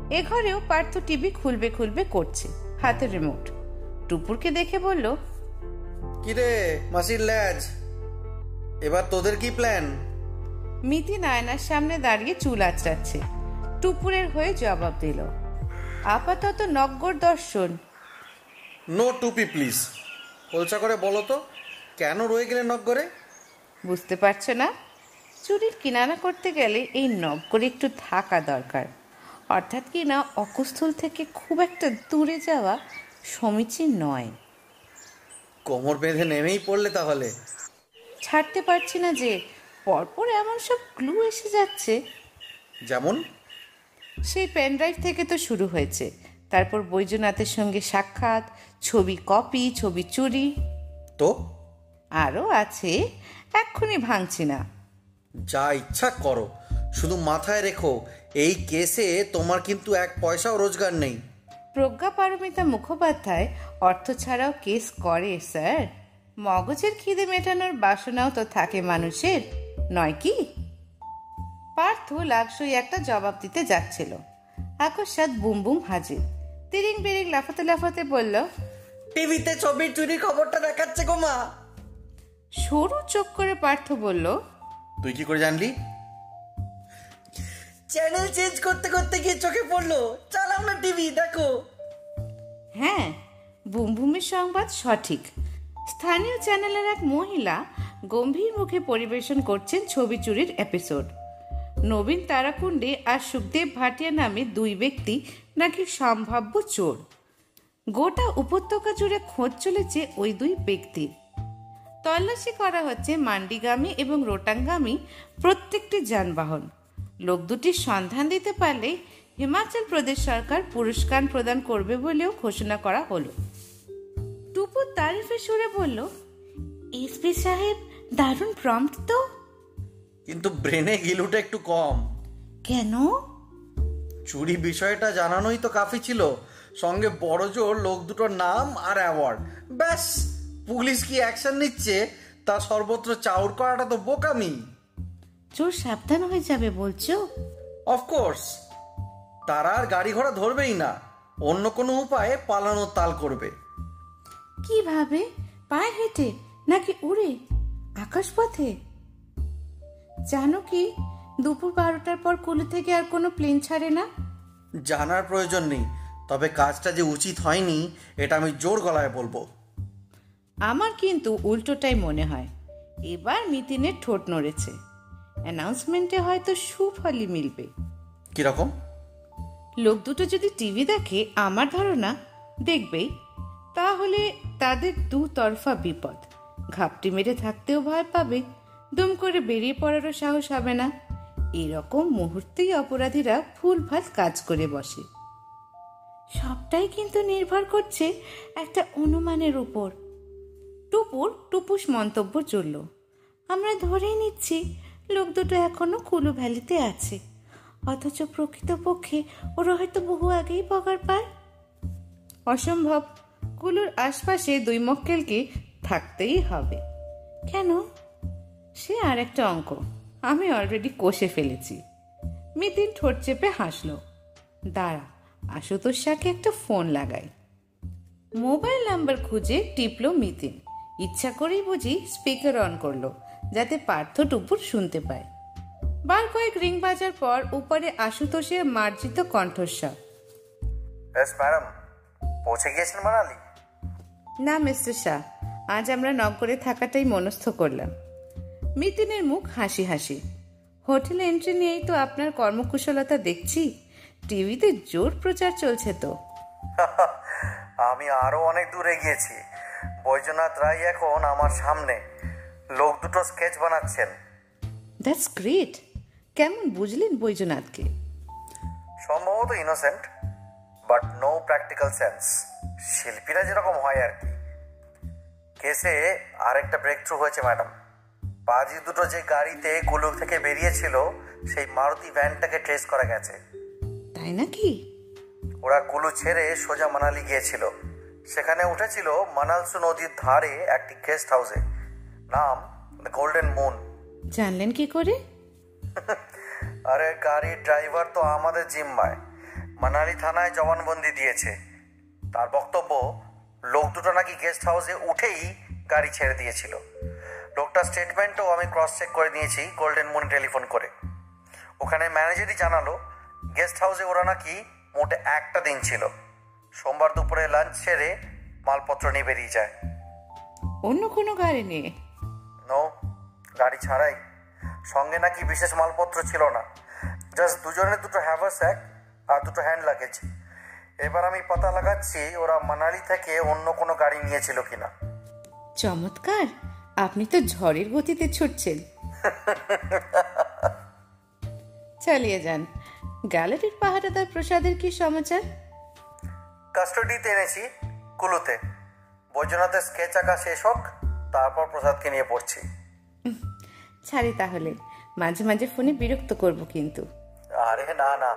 A: এ ঘরেও পার্থ টিভি খুলবে খুলবে করছে হাতের রিমোট টুপুরকে দেখে বলল
D: কিরে মাসির ল্যাজ এবার তোদের কি প্ল্যান
A: মিতি নায়নার সামনে দাঁড়িয়ে চুল আঁচড়াচ্ছে। টুপুরের হয়ে জবাব দিল আপাতত নগ্গর দর্শন
D: নো টুপি প্লিজ খোলসা করে বলো তো কেন রয়ে গেলে নগরে?
A: বুঝতে পারছ না? চুরির কিনারা করতে গেলে এই নগ্গরে একটু থাকা দরকার। অর্থাৎ কি না অকুস্থল থেকে খুব একটা দূরে যাওয়া সমীচীন নয়।
D: কোমর বেঁধে নেমেই পড়লে তাহলে।
A: ছাড়তে পারছি না যে পরপর এমন সব ক্লু এসে যাচ্ছে।
D: যেমন?
A: সেই পেনড্রাইভ থেকে তো শুরু হয়েছে। তারপর বৈদ্যনাথের সঙ্গে সাক্ষাৎ ছবি কপি ছবি চুরি।
D: তো?
A: আরও আছে এক্ষুনি ভাঙছি না।
D: যা ইচ্ছা করো শুধু মাথায় রেখো এই কেসে তোমার কিন্তু এক পয়সাও রোজগার নেই।
A: প্রজ্ঞা পারমিতা মুখোপাধ্যায় অর্থ ছাড়াও কেস করে স্যার। মগজের খিদে মেটানোর বাসনাও তো থাকে মানুষের নয় কি? পার্থ লাভসই একটা জবাব দিতে যাচ্ছিল। আকস্মাৎ বুম বুম হাজির। তিরিং বিরিং লাফাতে লাফাতে বলল
E: টিভিতে ছবির চুরির খবরটা দেখাচ্ছে গো মা।
A: সরু চোখ করে পার্থ বলল
D: তুই কি করে জানলি?
E: চ্যানেল চেঞ্জ করতে করতে গিয়ে চোখে পড়ল। চালাও না টিভি দেখো।
A: হ্যাঁ বুমভূমির সংবাদ সঠিক। স্থানীয় চ্যানেলের এক মহিলা গম্ভীর মুখে পরিবেশন করছেন ছবি চুরির এপিসোড নবীন তারাকুণ্ডে আর সুখদেব ভাটিয়া নামে দুই ব্যক্তি নাকি সম্ভাব্য চোর। গোটা উপত্যকা জুড়ে খোঁজ চলেছে ওই দুই ব্যক্তির তল্লাশি করা হচ্ছে মান্ডিগামী এবং রোটাঙ্গামী প্রত্যেকটি যানবাহন। লোক দুটির সন্ধান দিতে পারলে হিমাচল প্রদেশ সরকার পুরস্কার প্রদান করবে বলেও ঘোষণা করা হলো। টুপু তারিফে সুরে বলল এসপি সাহেব দারুণ প্রম্পট তো।
D: কিন্তু ব্রেনে গিলুটা একটু কম।
A: কেন?
D: চুরি বিষয়টা জানানোই তো কাফি ছিল। সঙ্গে বড় জোর লোক দুটোর নাম আর অ্যাওয়ার্ড ব্যাস পুলিশ কি অ্যাকশন নিচ্ছে? তা সর্বত্র চাউর করাটা তো বোকামি।
A: চোর সাবধান হয়ে যাবে বলছো?
D: অফকোর্স তারা আর গাড়ি ঘোড়া ধরবেই না। অন্য কোনো উপায়ে পালানোর তাল করবে।
A: কীভাবে পায়ে হেঁটে নাকি উড়ে? আকাশপথে জানো কি দুপুর বারোটার পর কুলু থেকে আর কোনো প্লেন ছাড়ে না?
D: জানার প্রয়োজন নেই। তবে কাজটা যে উচিত হয়নি এটা আমি জোর গলায় বলব।
A: আমার কিন্তু উল্টোটাই মনে হয়। এবার মিতিনের ঠোঁট নড়েছে। অ্যানাউন্সমেন্টে হয়তো সুফলই মিলবে।
D: কীরকম?
A: লোক দুটো যদি টিভি দেখে আমার ধারণা দেখবেই। তাহলে তাদের দু তরফা বিপদ। ঘাপটি মেরে থাকতেও ভয় পাবে। দুম করে বেরিয়ে পড়ারও সাহস হবে না। এরকম মুহূর্তেই অপরাধীরা ভুলভাল কাজ করে বসে। সবটাই কিন্তু নির্ভর করছে একটা অনুমানের উপর। টুপুর টুপুস মন্তব্য চলল। আমরা ধরেই নিচ্ছি লোক দুটো এখনও কুলু ভ্যালিতে আছে। অথচ প্রকৃতপক্ষে ওরা হয়তো বহু আগেই পগার পায় অসম্ভব, কুলুর আশপাশে দুই মক্কেলকে থাকতেই হবে। কেন? সে আর একটা অঙ্ক। আমি অলরেডি কষে ফেলেছি। মিতিন ঠোঁট চেপে হাসলো। দাঁড়া আশুতোষ শাকে একটা ফোন লাগাই। মোবাইল নাম্বার খুঁজে টিপলো মিতিন। ইচ্ছা করেই বুঝি স্পিকার অন করল যাতে পার্থ টুপুর শুনতে পায়। বার কয়েক রিং বাজার পর উপরে আশুতোষের মার্জিত কণ্ঠস্বর।
B: এস ম্যাডাম পৌঁছে গিয়েছেন মানালি?
A: না মিস্টার শাহ আজ আমরা নগরে থাকাটাই মনস্থ করলাম। মিতিনের মুখ হাসি হাসি। হোটেলে এন্ট্রি নিয়েই তো আপনার কর্মকুশলতা দেখছি। টিভিতে জোর প্রচার চলছে তো।
B: আমি আরও অনেক দূরে গিয়েছি বৈদ্যনাথ রায় এখন আমার সামনে। লোক দুটো স্কেচ বানাচ্ছেন।
A: দ্যাটস গ্রেট কেমন বুঝলেন বৈজনাথকে?
B: সম্ভবত innocent but no practical sense শিল্পীরা যেরকম হয় আর কি। কেসে আরেকটা ব্রেক থ্রু হয়েছে ম্যাডাম বাজি দুটো যে গাড়িতে কুলুক থেকে বেরিয়েছিল সেই মারুতি ভ্যানটাকে ট্রেস করা গেছে।
A: তাই নাকি?
B: ওরা কুলু ছেড়ে সোজা মানালি গিয়েছিল। সেখানে উঠেছিল মানালসু নদীর ধারে একটি গেস্ট হাউসে নাম গোল্ডেন মুন
A: জানলেন কি করে?
B: আরে গাড়ির ড্রাইভার তো আমাদের জিম্মায়। মানালি থানায় জবানবন্দি দিয়েছে। তার বক্তব্য লোক দুটো নাকি গেস্ট হাউসে উঠেই গাড়ি ছেড়ে দিয়েছিল। লোকটার স্টেটমেন্টও আমি ক্রস চেক করে নিয়েছি গোল্ডেন মুন টেলিফোন করে। ওখানে ম্যানেজারই জানালো গেস্ট হাউসে ওরা নাকি মোটে একটা দিন ছিল। সোমবার দুপুরে লাঞ্চ সেরে মালপত্র নিয়ে বেরিয়ে যায়।
A: অন্য কোনো গাড়ি নিয়ে?
B: নো গাড়ি ছাড়াই। সঙ্গে নাকি বিশেষ মালপত্র ছিল না। জাস্ট দুজনে দুটো হ্যাভার স্যাক আর দুটো হ্যান্ড লাগেজ এবার আমি পাতা লাগাচ্ছি ওরা মানালি থেকে অন্য কোনো গাড়ি নিয়েছিল কিনা।
A: চমৎকার! আপনি তো ঝড়ের গতিতে ছুটছেন। চালিয়ে যান। গ্যালারির পাহারাদার প্রসাদের কি সমাচার?
B: কাস্টডিতে এনেছি কুলুতে। বৈদ্যনাথের স্কেচ আঁকা শেষ হোক তারপর প্রসাদকে নিয়ে পড়ছি।
A: ছাড়ি তাহলে। মাঝে মাঝে ফোনে বিরক্ত করব কিন্তু।
B: আরে না না।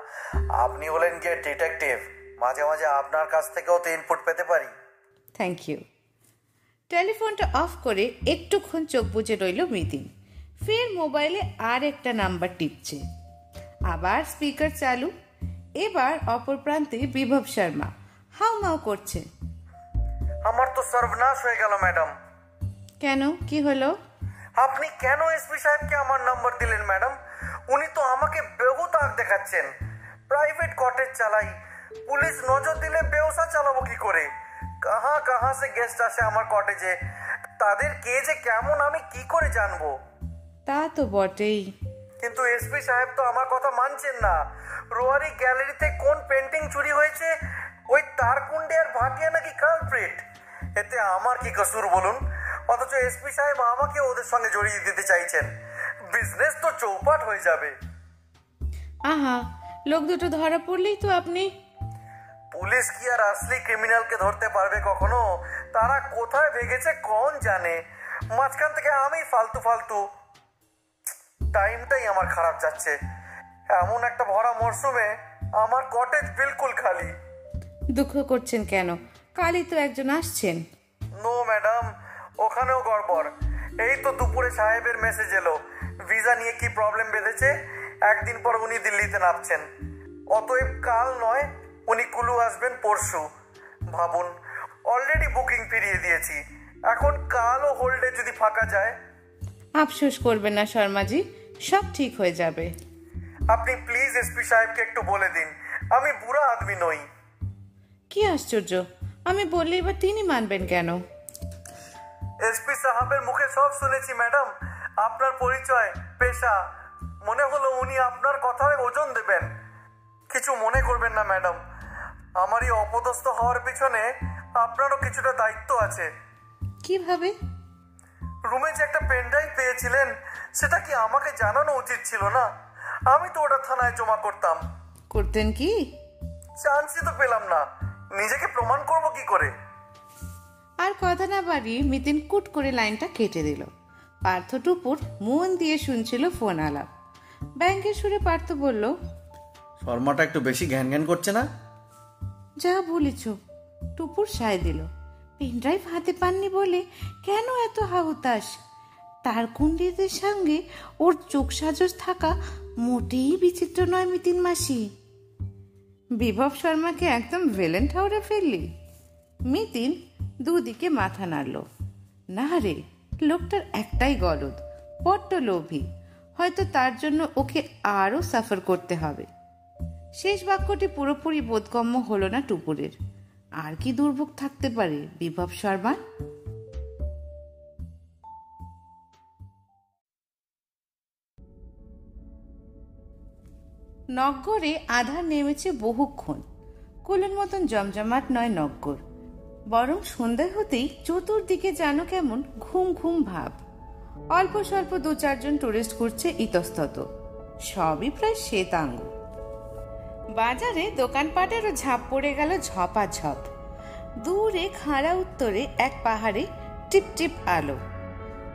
B: আপনি হলেন যে ডিটেকটিভ মাঝে মাঝে আপনার কাছ থেকেও তো ইনপুট পেতে পারি।
A: থ্যাংক ইউ টেলিফোনটা অফ করে একটুক্ষণ চোখ বুজে রইল মিতিন। ফের মোবাইলে আর একটা নাম্বার টিপছে। আবার স্পিকার চালু। এবার অপর প্রান্তে বিভব শর্মা। হাউ মাউ করছে।
B: আমার তো সর্বনাশ হয়ে গেল ম্যাডাম।
A: কেন? কি হলো?
B: আপনি কেন এসপি সাহেবকে আমার নাম্বার দিলেন ম্যাডাম? উনি তো আমাকে বেহুত আগ দেখাচ্ছেন। প্রাইভেট কটেজ চালাই। পুলিশ নজর দিলে বেওসা চালাবো কি করে? কাহা কাহা সে গেস্ট আসে আমার কটেজে তাদের কে যে কেমন আমি কি করে জানব?
A: তা তো বটেই।
B: কিন্তু এসপি সাহেব তো আমার কথা মানছেন না। রোয়ারি গ্যালারিতে কোন পেন্টিং চুরি হয়েছে? ওই তারকুন্ডে আর ভাটিয়া নাকি কালপ্রিট এতে আমার কি কসুর বলুন? অথচ এসপি সাহেব আমাকে ওদের সঙ্গে জড়িয়ে দিতে চাইছেন। বিজনেস তো চৌপাট হয়ে যাবে।
A: আহা লোক দুটো ধরা পড়লেই তো আপনি।
B: পুলিশ কি আর আসলি ক্রিমিনালকে ধরতে পারবে কখনো? তারা কোথায় ভেগেছে কোন জানে? মাঝখান থেকে আমি ফালতু ফালতু। টাইমটাই আমার খারাপ যাচ্ছে। এমন একটা ভরা মরশুমে আমার কটেজ বিলকুল খালি।
A: দুঃখ করছেন কেন? কালই তো একজন আসছেন।
B: নো ম্যাডাম ওখানেও গড়বড়। এই তো দুপুরে সাহেবের মেসেজ এলো। ভিসা নিয়ে কি প্রবলেম বেঁধেছে? একদিন পর উনি দিল্লিতে নামছেন। অতএব কাল নয় উনি কুলু আসবেন পরশু। ভাবুন অলরেডি বুকিং ফিরিয়ে দিয়েছি। এখন কালও হোল্ডে যদি ফাঁকা যায়
A: আফসোস করবেন না শর্মাজি সব ঠিক হয়ে যাবে।
B: আপনি প্লিজ এসপি সাহেবকে একটু বলে দিন আমি বুড়া আদমি নই।
A: কি আশ্চর্য আমি বললে এবার তিনি মানবেন কেন?
B: এসপি সাহেবের মুখে সব শুনেছি ম্যাডাম। আপনার পরিচয় পেশা মনে হলো উনি আপনার কথায় ওজন দেবেন। কিছু মনে করবেন না ম্যাডাম। আমারই অপদস্থ হওয়ার পিছনে আপনারও কিছুটা দায়িত্ব আছে।
A: কীভাবে?
B: রুমে যে একটা পেনড্রাইভ পেয়েছিলেন সেটা কি আমাকে জানানো উচিত ছিল না? আমি তো ওটা থানায় জমা করতাম।
A: করতেন কি?
B: চান্সই তো পেলাম না। নিজেকে প্রমাণ করব কি করে?
A: আর কথা না বাড়িয়ে মিতিন কুট করে লাইনটা কেটে দিল। পার্থ টুপুর মন দিয়ে শুনছিল ফোন আলাপ। ব্যাংকের সুরে পার্থ বলল
B: শর্মাটা একটু বেশি ঘ্যান ঘ্যান করছে না?
A: যা বলেছ টুপুর সায় দিল। পেনড্রাইভ হাতে পাননি বলে কেন এত হাহুতাস তার কুণ্ডিদের সঙ্গে ওর চোখ সাজস থাকা মোটেই বিচিত্র নয় মিতিন মাসি। বিভব শর্মাকে একদম ভেলেন ঠাউরে ফেললি। মিতিন দুদিকে মাথা নাড়ল। না রে, লোকটার একটাই গলদ, বড্ড লোভী। হয়তো তার জন্য ওকে আরও সাফার করতে হবে। শেষ বাক্যটি পুরোপুরি বোধগম্য হলো না টুপুরের। আর কি দুর্ভোগ থাকতে পারে? বিভব শর্মা? নগ্গরে আধার নেমেছে বহুক্ষণ। কুলের মতন জমজমাট নয় নগ্গর বরং সন্ধ্যা হতেই চতুর্দিকে যেন কেমন ঘুম ঘুম ভাব। অল্প স্বল্প দু চারজন টুরিস্ট ঘুরছে ইতস্তত। সবই প্রায় শ্বেতাঙ্গ। বাজারে দোকানপাটেরও ঝাঁপ পড়ে গেল ঝপাঝপ। দূরে খাড়া উত্তরে এক পাহাড়ে টিপ টিপ আলো।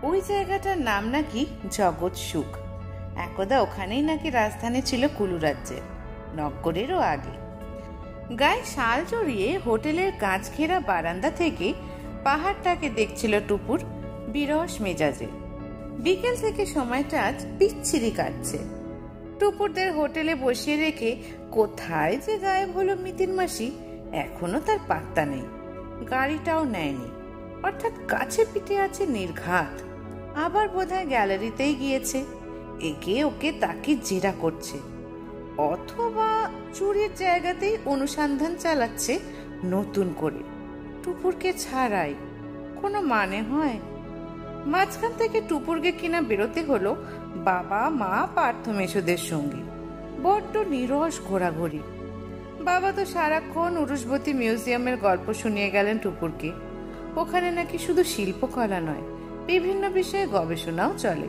A: ওই জায়গাটার নাম নাকি জগৎ সুখ। একদা ওখানেই নাকি রাজধানী ছিল কুলু রাজ্যের নগরেরও আগে। গায়ে শাল জড়িয়ে হোটেলের কাঁচ ঘেরা বারান্দা থেকে পাহাড়টাকে দেখছিল টুপুর বিরস মেজাজে। বিকেল থেকে সময়টা আজ বিচ্ছিরি কাটছে। টুপুরদের হোটেলে বসিয়ে রেখে কোথায় যে গায়েব হলো মিতিন মাসি, এখনও তার পাত্তা নেই। গাড়িটাও নেয়নি। অর্থাৎ কাছে পিঠে আছে নির্ঘাত। আবার বোধহয় গ্যালারিতেই গিয়েছে। একে ওকে তাকে জেরা করছে। অথবা চুরির জায়গাতেই অনুসন্ধান চালাচ্ছে নতুন করে। টুপুরকে ছাড়াই। কোনো মানে হয়? মাঝখান থেকে টুপুরকে কিনা বেরোতে হলো বাবা মা পার্থ মেসোদের সঙ্গে। বড্ড নিরস ঘোরাঘুরি। বাবা তো সারাক্ষণ উরুষবতী মিউজিয়ামের গল্প শুনিয়ে গেলেন টুপুরকে ওখানে নাকি শুধু শিল্পকলা নয়, বিভিন্ন বিষয়ে গবেষণাও চলে।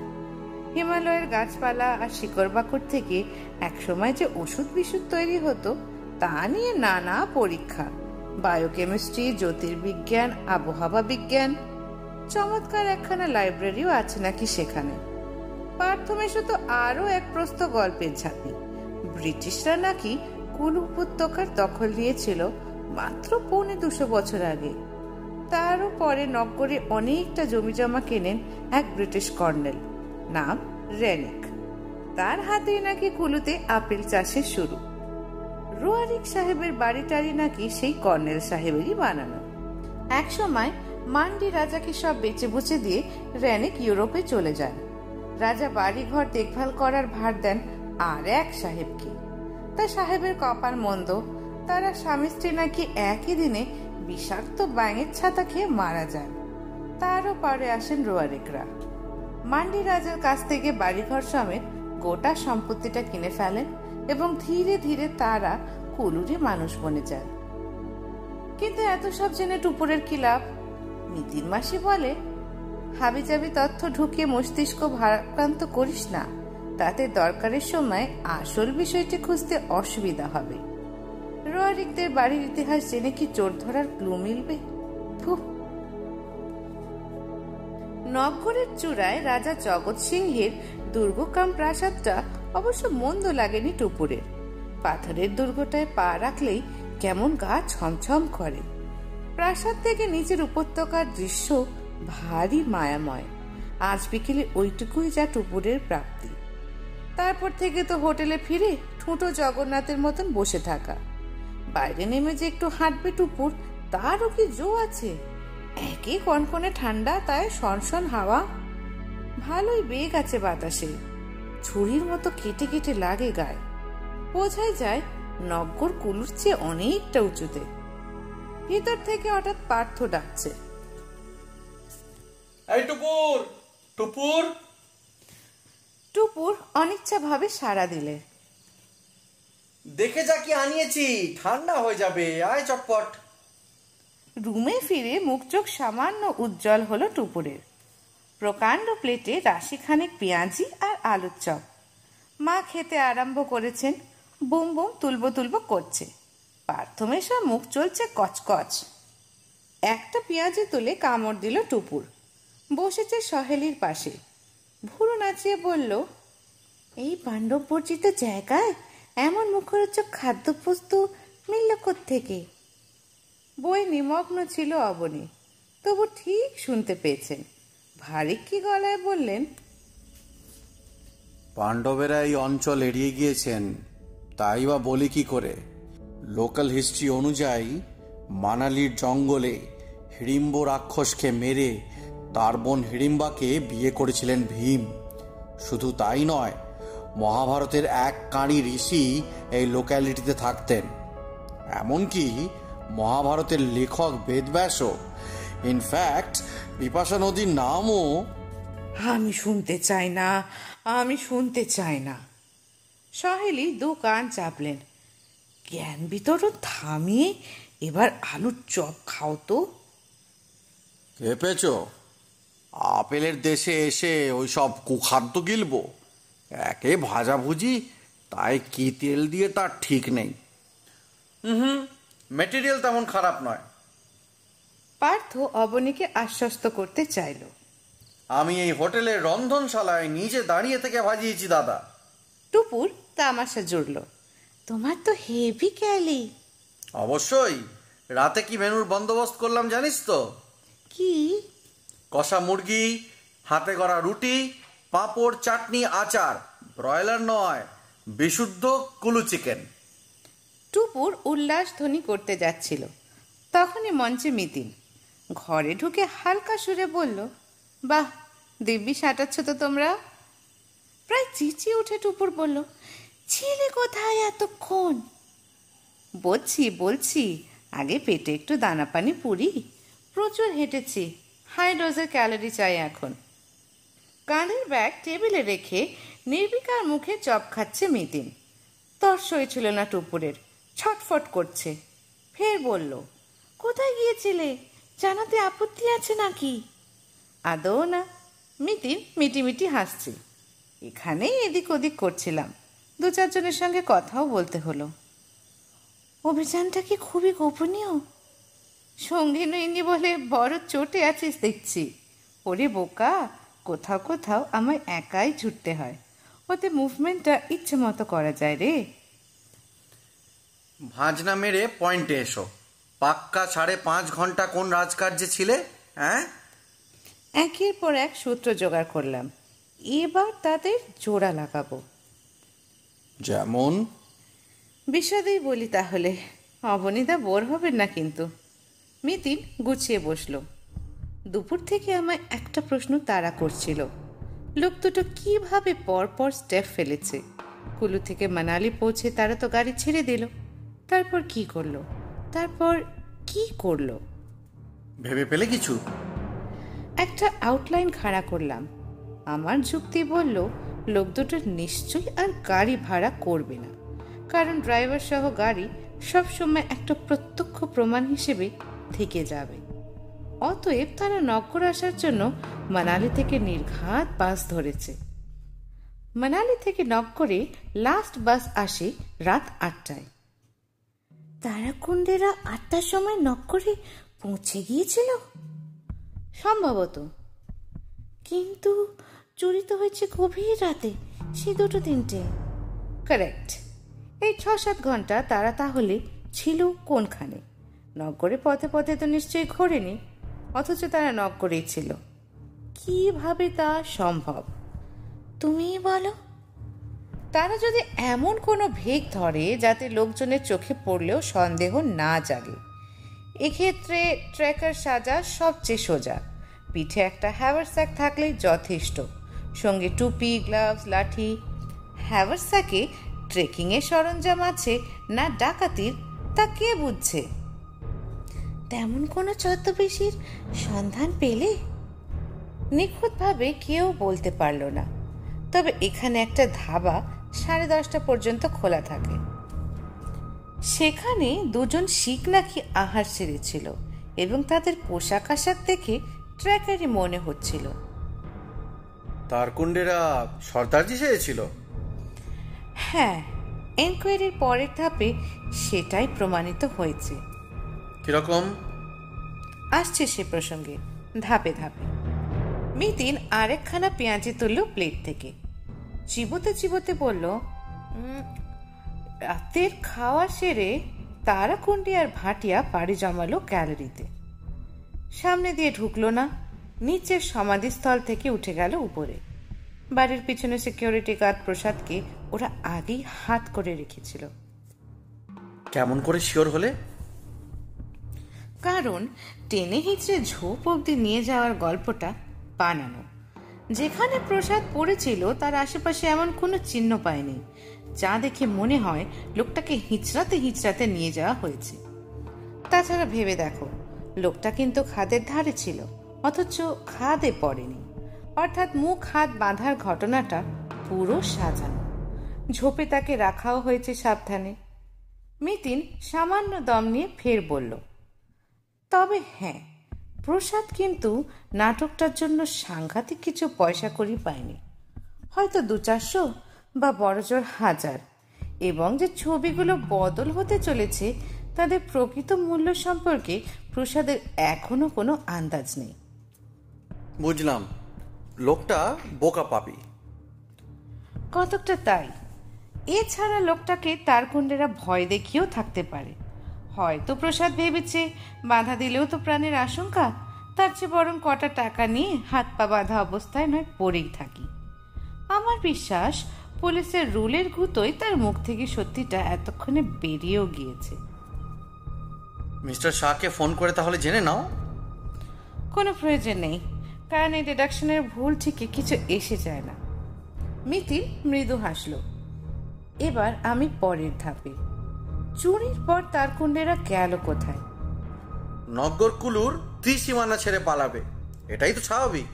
A: হিমালয়ের গাছপালা আর শিকড় বাকড় থেকে একসময় যে ওষুধ বিশুদ্ধ তৈরি হতো, তা নিয়ে নানা পরীক্ষা। বায়োকেমিস্ট্রি, জ্যোতির্বিজ্ঞান, আবহাওয়া বিজ্ঞান, চমৎকার একখানা লাইব্রেরিও আছে নাকি সেখানে। পার্থমেশ তো আরও এক প্রস্ত গল্পের ঝাঁপি। ব্রিটিশরা নাকি কুল উপত্যকার দখল নিয়েছিল মাত্র পৌনে দুশো বছর আগে। তারও পরে নগরে অনেকটা জমি জমা কেনেন এক ব্রিটিশ কর্নেল, নাম রেনিক। তার হাতেই নাকি কুলুতে আপেল চাষের শুরু। রোয়ারিক সাহেবের বাড়িটারি নাকি সেই কর্নেল সাহেবেরই বানানো। একসময় মান্ডি রাজাকে সব বেচে বুচে দিয়ে রেনিক ইউরোপে চলে যান। রাজা বাড়িঘর দেখভাল করার ভার দেন আর এক সাহেবকে। তা সাহেবের কপাল মন্দ, তারা স্বামী স্ত্রী নাকি একই দিনে বিষাক্ত ব্যাঙের ছাতা খেয়ে মারা যান তারও পরে আসেন রোয়ারেকরা। মান্ডি রাজার কাছ থেকে বাড়িঘর সমেত গোটা সম্পত্তিটা কিনে ফেলেন এবং ধীরে ধীরে তারা কুলুরে মানুষ বনে যান কিন্তু এত সব জেনে টুপুরের কি লাভ? নিতিন মাসি বলে, হাবিজাবি তথ্য ঢুকিয়ে মস্তিষ্ক ভারাক্রান্ত করিস না। তাতে দরকারের সময় আসল বিষয়টি খুঁজতে অসুবিধা হবে। রোয়ারিকদের বাড়ির ইতিহাস জেনে কি চোর ধরার ক্লু মিলবে? নগরের চূড়ায় রাজা জগৎ সিংহের দুর্গকাম প্রাসাদটা অবশ্য মন্দ লাগেনি টুপুরের। পাথরের দুর্গটায় পা রাখলেই কেমন গা ছমছম করে। প্রাসাদ থেকে নিচের উপত্যকার দৃশ্য ভারী মায়াময়। আজ বিকেলে ওইটুকুই যা টুপুরের প্রাপ্তি। তারপর থেকে তো হোটেলে ফিরে ঠুঁটো জগন্নাথের মতন বসে থাকা। বাইরে নেমে যে একটু হাঁটবে টুপুর, তারও কি জো আছে? একই কনকনে ঠান্ডা, তাই সনসন হাওয়া। ভালোই বেগ আছে বাতাসে। ছুরির মতো কেটে কেটে লাগে গায়ে। বোঝাই যায়, নগ্গর কুলুর চেয়ে অনেকটা উঁচুতে। ভিতর থেকে হঠাৎ পার্থ ডাকছে।
B: এই টুপুর টুপুর!
A: টুপুর অনিচ্ছাভাবে সাড়া দিলে।
B: দেখে যা কি আনিয়েছি ঠান্ডা হয়ে যাবে আয় চটপট।
A: রুমে ফিরে মুখ চোখ সামান্য উজ্জ্বল হলো টুপুরের। প্রকাণ্ড প্লেটে রাশিখানেক পেঁয়াজি আর আলুর চপ। মা খেতে আরম্ভ করেছেন বুম বুম তুলবো তুলবো করছে। পার্থমেশা মুখ চলছে কচকচ। একটা পেঁয়াজি তুলে কামড় দিল টুপুর। বসেছে সহেলির পাশে। ভুরু নাচিয়ে বলল, এই পাণ্ডববর্জিত জায়গায় এমন মুখরোচক খাদ্যবস্তু মিলল থেকে বই নিমগ্ন ছিল অবনী, তবু ঠিক শুনতে পেয়েছেন। ভারী কি গলায় বললেন,
B: পাণ্ডবেরা এই অঞ্চল এড়িয়ে গিয়েছেন, তাই বা বলি কি করে? লোকাল হিস্ট্রি অনুযায়ী মানালির জঙ্গলে হিড়িম্ব রাক্ষসকে মেরে তার বোন হিড়িম্বাকে বিয়ে করেছিলেন ভীম। শুধু তাই নয় মহাভারতের এক কাঁড়ি ঋষি এই লোক্যালিটিতে থাকতেন। এমনকি মহাভারতের লেখক বেদব্যাসও। ইনফ্যাক্ট বিপাশা নদীর নামও
A: আমি শুনতে চাই না আমি শুনতে চাই না। সহেলি দু কান চাপলেন। জ্ঞান বিতরণ থামিয়ে এবার আলুর চপ খাও তো।
B: খেপেছ? আপেলের দেশে এসে ওই সব কুখাদ্য গিলবো। একে ভাজাভুজি তাই কি তেল দিয়ে তার ঠিক নেই।
D: হুম মেটেরিয়াল তেমন খারাপ নয়।
A: পার্থ অবনীকে আশ্বস্ত করতে চাইল।
D: আমি এই হোটেলের রন্ধনশালায় নিজে দাঁড়িয়ে থেকে ভাজিয়েছি দাদা।
A: টুপুর তামাশা জুড়ল। তোমার তো হেভি ক্যালি।
D: অবশ্যই রাতে কি মেনুর বন্দোবস্ত করলাম জানিস তো?
A: কি?
D: কষা মুরগি, হাতে করা রুটি, পাঁপড়, চাটনি, আচার, ব্রয়লার নয়, বিশুদ্ধ কুলু চিকেন।
A: টুপুর উল্লাস ধ্বনি করতে যাচ্ছিল। তখনই মঞ্চে মিতিন ঘরে ঢুকে হালকা সুরে বলল, বাহ, দিব্যি সাঁটাচ্ছ তো তোমরা? প্রায় চিচিয়ে উঠে টুপুর বলল, ছেলে কোথায় এতক্ষণ? বলছি বলছি, আগে পেটে একটু দানা পানি পুরি, প্রচুর হেঁটেছি। হাই ডোজের ক্যালোরি চাই এখন। কাঁধের ব্যাগ টেবিলে রেখে নির্বিকার মুখে চপ খাচ্ছে মিতিন। তর ছিল না টুপুরের, ছটফট করছে। ফের বলল, কোথায় গিয়েছিলে? জানাতে আপত্তি আছে নাকি? আদৌ না। মিতিন মিটিমিটি হাসছে। এখানেই এদিক ওদিক করছিলাম। দু চারজনের সঙ্গে কথাও বলতে হলো। অভিযানটা কি খুবই গোপনীয়? সঙ্গী নইনি বলে বড় চটে আছিস দেখছি। ওরে বোকা কোথাও কোথাও আমায় একাই ছুটতে হয়। ওতে মুভমেন্টটা ইচ্ছে মতো করা যায় রে।
D: ভাঁজনা মেরে পয়েন্টে এসো। পাক্কা সাড়ে পাঁচ ঘণ্টা কোন রাজকার্যে ছিলে হ্যাঁ
A: একের পর এক সূত্র জোগাড় করলাম। এবার তাদের জোড়া লাগাবো।
B: যেমন?
A: বিষাদেই বলি তাহলে। অবনীদা বোর হবেন না কিন্তু। মিতিন গুছিয়ে বসল। দুপুর থেকে আমায় একটা প্রশ্ন তাড়া করছিল। লোক দুটো কীভাবে পরপর স্টেপ ফেলেছে। কুলু থেকে মানালি পৌঁছে তারা তো গাড়ি ছেড়ে দিল। তারপর কি করল? তারপর কি করল?
D: ভেবে পেলে কিছু?
A: একটা আউটলাইন খাড়া করলাম। আমার যুক্তি বলল লোক দুটো নিশ্চয়ই আর গাড়ি ভাড়া করবে না। কারণ ড্রাইভার সহ গাড়ি সবসময় একটা প্রত্যক্ষ প্রমাণ হিসেবে থেকে যাবে। অতএব তারা নগর আসার জন্য মানালি থেকে নির্ঘাত বাস ধরেছে। মানালি থেকে নগরে লাস্ট বাস আসে রাত আটটায়। তারাকুণ্ডেরা আটটার সময় নগরে পৌঁছে গিয়েছিল? সম্ভবত। কিন্তু চুরি তো হয়েছে গভীর রাতে সে দুটো তিনটে। কারেক্ট এই ছ সাত ঘণ্টা তারা তাহলে ছিল কোনখানে? নগরে পথে পথে তো নিশ্চয়ই ঘোরেনি অথচ তারা নগরেই ছিল। কীভাবে তা সম্ভব? তুমি বলো। তারা যদি এমন কোনো ভেগ ধরে যাতে লোকজনের চোখে পড়লেও সন্দেহ না জাগে এক্ষেত্রে ট্রেকার সাজা সবচেয়ে সোজা। পিঠে একটা হ্যাভারস্যাক থাকলেই যথেষ্ট। সঙ্গে টুপি গ্লাভস লাঠি। হ্যাভারস্যাকে ট্রেকিংয়ের সরঞ্জাম আছে না ডাকাতির তা কে বুঝছে? তেমন কোনো ছদ্মবেশীর সন্ধান পেলে? নিখুঁতভাবে কেউ বলতে পারল না। তবে এখানে একটা ধাবা সাড়ে দশটা পর্যন্ত খোলা থাকে। সেখানে দুজন শিখ নাকি আহার সেরেছিল এবং তাদের পোশাক আশাক দেখে ট্র্যাকারই মনে হচ্ছিল।
D: তারকুণ্ডেরা সর্দারজি সেরেছিল?
A: হ্যাঁ এনকোয়ারির পরের ধাপে সেটাই প্রমাণিত হয়েছে।
D: কীরকম?
A: আসছে সে প্রসঙ্গে ধাপে ধাপে। মিতিন আরেকখানা পেঁয়াজি তুলল প্লেট থেকে। চিবোতে চিবোতে বলল রাতের খাওয়া সেরে তারাকুন্ডি আর ভাটিয়া পাড়ি জমালো গ্যালারিতে সামনে দিয়ে ঢুকলো না নিচের সমাধিস্থল থেকে উঠে গেল উপরে। বাড়ির পিছনে সিকিউরিটি গার্ড প্রসাদকে ওরা আগেই হাত করে রেখেছিল।
D: কেমন করে শিওর হলে?
A: কারণ টেনে হিঁচড়ে ঝোপ অব্দি নিয়ে যাওয়ার গল্পটা বানানো। যেখানে প্রসাদ পড়েছিল, তার আশেপাশে এমন কোনো চিহ্ন পায়নি, যা দেখে মনে হয় লোকটাকে হিঁচড়াতে হিঁচড়াতে নিয়ে যাওয়া হয়েছে। তাছাড়া ভেবে দেখো, লোকটা কিন্তু খাদের ধারে ছিল, অথচ খাদে পড়েনি। অর্থাৎ মুখ হাত বাঁধার ঘটনাটা পুরো সাজানো। ঝোপে তাকে রাখাও হয়েছে সাবধানে। মিতিন সামান্য দম নিয়ে ফের বলল তবে হ্যাঁ প্রসাদ কিন্তু নাটকটার জন্য সাংঘাতিক কিছু পয়সা করি পায়নি। হয়তো দু চারশো বা বড়জোর হাজার। এবং যে ছবিগুলো বদল হতে চলেছে তাদের প্রকৃত মূল্য সম্পর্কে প্রসাদের এখনও কোনো আন্দাজ নেই।
D: বুঝলাম। লোকটা বোকা পাবি
A: কতকটা তাই। এছাড়া লোকটাকে তার কুণ্ডেরা ভয় দেখিয়েও থাকতে পারে। হয়তো প্রসাদ ভেবেছে বাধা দিলেও তো প্রাণের আশঙ্কা। তার চেয়ে বরং কটা টাকা নিয়ে হাত পা বাঁধা অবস্থায় নয় পড়েই থাকি। আমার বিশ্বাস পুলিশের রুলের গুতোই তার মুখ থেকে সত্যিটা এতক্ষণে বেরিয়েও গিয়েছে।
D: মিস্টার শাহকে ফোন করে তাহলে জেনে নাও।
A: কোনো প্রয়োজন নেই। কারণ এই ডিডাকশনের ভুল ঠিকই কিছু এসে যায় না। মিতিল মৃদু হাসল। এবার আমি পরের ধাপে। চুরির পর তার কুণ্ডেরা গেল কোথায়?
D: নগর কুলুর ত্রিসীমানা ছেড়ে পালাবে। এটাই তো স্বাভাবিক।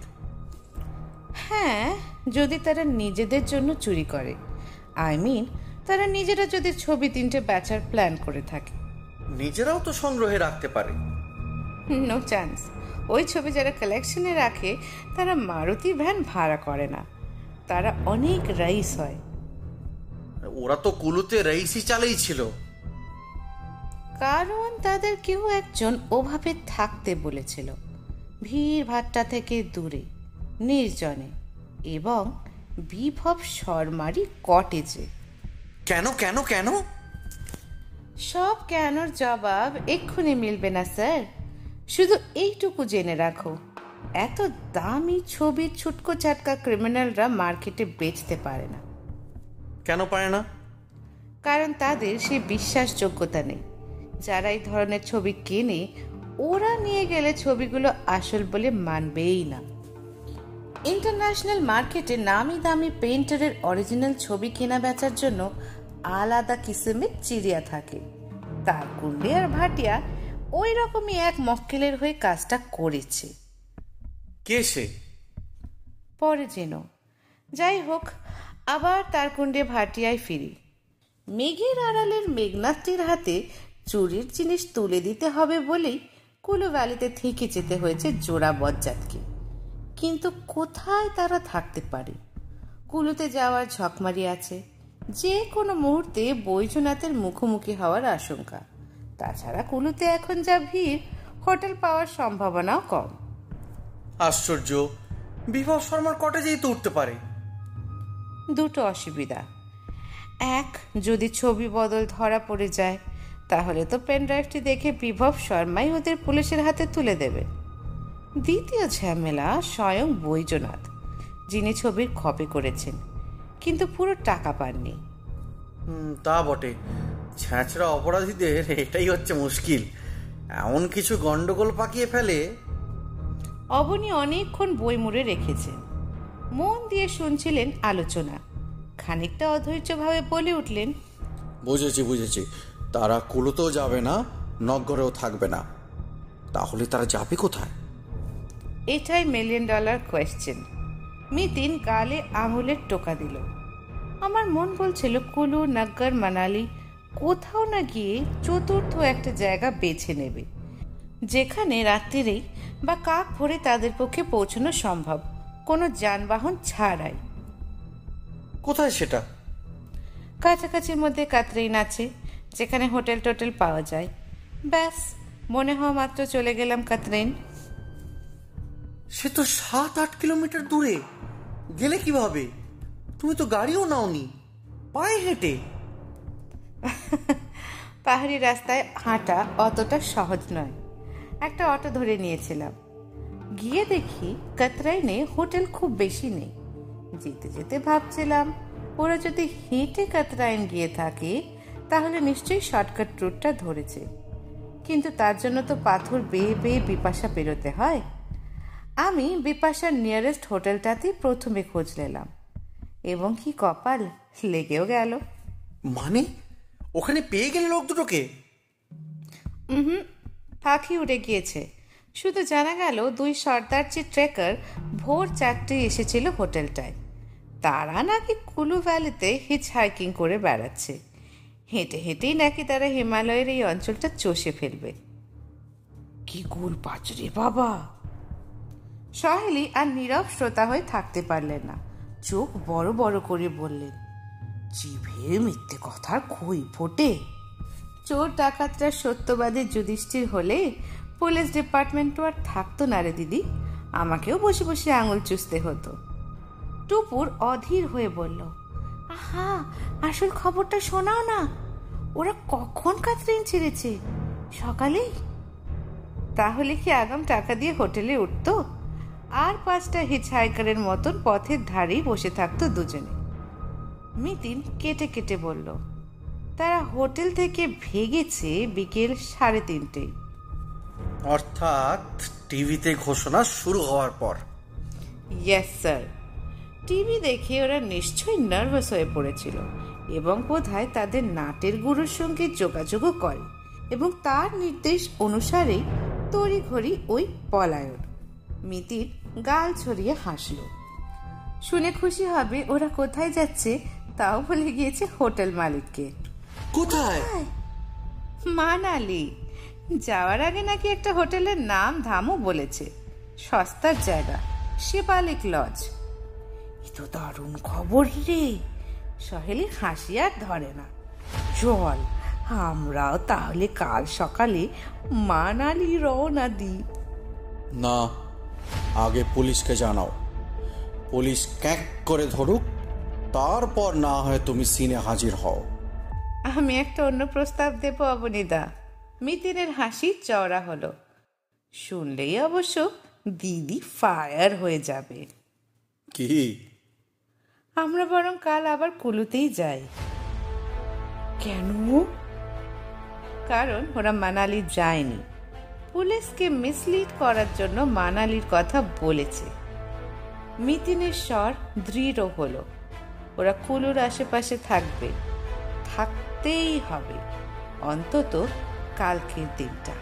A: হ্যাঁ যদি তারা নিজেদের জন্য চুরি করে। আই মিন তারা নিজেরা যদি ছবি তিনটে বেচার প্ল্যান করে থাকে।
D: নিজেরাও তো সংগ্রহে রাখতে পারে।
A: No chance. ওই ছবি যারা কালেকশনে রাখে তারা মারুতি ভ্যান ভাড়া করে না। তারা অনেক রাইস হয়।
D: ওরা তো কুলুতে রেইসি চালেই ছিল
A: কারণ তাদের কেউ একজন ওভাবে থাকতে বলেছিল। ভিড় ভাট্টা থেকে দূরে নির্জনে এবং বিভব শর্মারই কটেজে।
D: কেন কেন কেন?
A: সব কেনর জবাব এক্ষুনি মিলবে না স্যার। শুধু এইটুকু জেনে রাখো এত দামি ছবির ছুটকো চাটকা ক্রিমিনালরা মার্কেটে বেচতে পারে না।
D: কেন পারে না?
A: কারণ তাদের সে বিশ্বাসযোগ্যতা নেই। যারা এই ধরনের ছবি কেনে ওরা নিয়ে গেলে ছবিগুলো আসল বলে মানবেই না। ইন্টারন্যাশনাল মার্কেটে নামি দামি পেইন্টারের অরিজিনাল ছবি কেনা বেচার জন্য আলাদা কিসিমের চিড়িয়া থাকে। তার কুণ্ডে আর ভাটিয়া ওই রকমই এক মক্কেলের হয়ে কাজটা করেছে।
D: কে সে?
A: পরে যেন যাই হোক আবার তার কুণ্ডে ভাটিয়ায় ফিরি। মেঘের আড়ালের মেঘনাথটির হাতে চুরির জিনিস তুলে দিতে হবে বলেই কুলু ভ্যালিতে থেকে যেতে হয়েছে জোড়া বজ্জাতকে। কিন্তু কোথায় তারা থাকতে পারে? কুলুতে যাওয়ার ঝকমারি আছে। যে কোনো মুহূর্তে বৈজনাথের মুখোমুখি হওয়ার আশঙ্কা। তাছাড়া কুলুতে এখন যা ভিড় হোটেল পাওয়ার সম্ভাবনাও কম।
D: আশ্চর্য! বিভব শর্মার কটেজেই তো উঠতে পারে।
A: দুটো অসুবিধা। এক যদি ছবি বদল ধরা পড়ে যায় তাহলে তো পেনড্রাইভটি দেখে বিভব শর্মাই ওদের পুলিশের হাতে তুলে দেবে। দ্বিতীয় ঝামেলা স্বয়ং বৈজনাথ যিনি ছবির কপি করেছেন কিন্তু পুরো টাকা পাননি।
D: তা বটে। ছ্যাঁচড়া অপরাধীদের এটাই হচ্ছে মুশকিল। এমন কিছু গন্ডগোল পাকিয়ে ফেলে।
A: অবনী অনেকক্ষণ বই মুড়ে রেখেছেন মন দিয়ে শুনছিলেন আলোচনা। খানিকটা অধৈর্যভাবে বলে উঠলেন
B: বুঝেছি বুঝেছি। তারা কুলোতেও যাবে না নগরেও থাকবে না। তাহলে তারা যাবে কোথায়?
A: এটাই মিলিয়ন ডলার কোয়েশ্চেন মিতিন গালে আঙুলের টোকা দিল। আমার মন বলছিল কুলু নগ্গর মানালি কোথাও না গিয়ে চতুর্থ একটা জায়গা বেছে নেবে যেখানে রাত্রিরেই বা কাক ভরে তাদের পক্ষে পৌঁছানো সম্ভব। কোনো যানবাহন ছাড়াই।
D: কোথায় সেটা?
A: কাছাকাছির মধ্যে কাতরিন আছে। যেখানে হোটেল টোটেল পাওয়া যায়। ব্যাস মনে হওয়া মাত্র চলে গেলাম কাতরিন।
D: সে তো সাত আট কিলোমিটার দূরে। গেলে কীভাবে তুমি তো গাড়িও নাওনি। পায়ে হেঁটে।
A: পাহাড়ি রাস্তায় হাঁটা অতটা সহজ নয়। একটা অটো ধরে নিয়েছিলাম। গিয়ে দেখি কাতরাইনে হোটেল খুব বেশি নেই। যেতে যেতে ভাবছিলাম ওরা যদি হেঁটে কাতরাইন গিয়ে থাকে তাহলে নিশ্চয়ই শর্টকাট রুটটা ধরেছে। কিন্তু তার জন্য তো পাথর বেয়ে বেয়ে বিপাশা পেরোতে হয়। আমি বিপাশার নিয়ারেস্ট হোটেলটাতেই প্রথমে খোঁজ নিলাম। এবং কি কপাল লেগেও গেল।
D: মানে? ওখানে পেয়ে গেলে লোক দুটোকে?
A: হুম পাখি উড়ে গিয়েছে। শুধু জানা গেল দুই সর্দারজি ট্রেকার ভোর চারটে এসেছিল হোটেলটায়। তারা নাকি কুলু ভ্যালিতে হিচ হাইকিং করে বেড়াচ্ছে। হেঁটে হেঁটেই নাকি তারা হিমালয়ের এই অঞ্চলটা চষে ফেলবে। কি গুল পাচরে বাবা। সহেলি আর নীরব শ্রোতা হয়ে থাকতে পারলেন না। চোখ বড় বড় করে বললেন জিভে মিথ্যে কথার খই ফোটে। চোর ডাকাতরা সত্যবাদী যুধিষ্ঠির হলে পুলিশ ডিপার্টমেন্ট তো আর থাকতো না রে দিদি। আমাকেও বসে বসে আঙুল চুষতে হতো। টুপুর অধীর হয়ে বলল আহা আসল খবরটা শোনাও না। ওরা কখন কাতরিন ছেড়েছে? সকালেই তাহলে কি আগাম টাকা দিয়ে হোটেলে উঠতো? আর পাঁচটা হিচহাইকারের মতন পথের ধারেই বসে থাকতো দুজনে। মিতিন কেটে কেটে বলল তারা হোটেল থেকে ভেগেছে বিকেল সাড়ে তিনটেই
D: অর্থাৎ টিভিতে ঘোষণা শুরু হওয়ার পর।
A: ইয়েস স্যার টিভি দেখে ওরা নিশ্চয়ই নার্ভাস হয়ে পড়েছিল এবং বোধহয় তাদের নাটের গুরুর সঙ্গে যোগাযোগও করে এবং তার নির্দেশ অনুসারেই তড়িঘড়ি ওই পলায়ন। মিতির গাল ছড়িয়ে হাসল। শুনে খুশি হবে ওরা কোথায় যাচ্ছে তাও বলে গিয়েছে হোটেল মালিককে।
D: কোথায়?
A: মানালি। যাওয়ার আগে নাকি একটা হোটেলের নাম ধামও বলেছে। সস্তার জায়গা শিবালিক লজ। তো দারুণ খবর রে। সহেলি হাসি আর ধরে না। চল আমরাও তাহলে কাল সকালে মানালি রওনা দিই।
B: না আগে পুলিশকে জানাও। পুলিশ ক্যাক করে ধরুক তারপর না হয় তুমি সিনে হাজির হও।
A: আমি একটা অন্য প্রস্তাব দেব অবনীদা। মিতিনের হাসি চওড়া হলো। শুনলেই অবশ্য দিদি ফায়ার হয়ে যাবে।
B: কি?
A: আমরা বরং কাল আবার কুলুতেই যাই। কেন? কারণ ওরা মানালি যায়নি। পুলিশকে মিসলিড করার জন্য মানালির কথা বলেছে। মিতিনের স্বর দৃঢ় হলো। ওরা কুলুর আশেপাশে থাকবে। থাকতেই হবে। অন্তত কালকের দিনটা।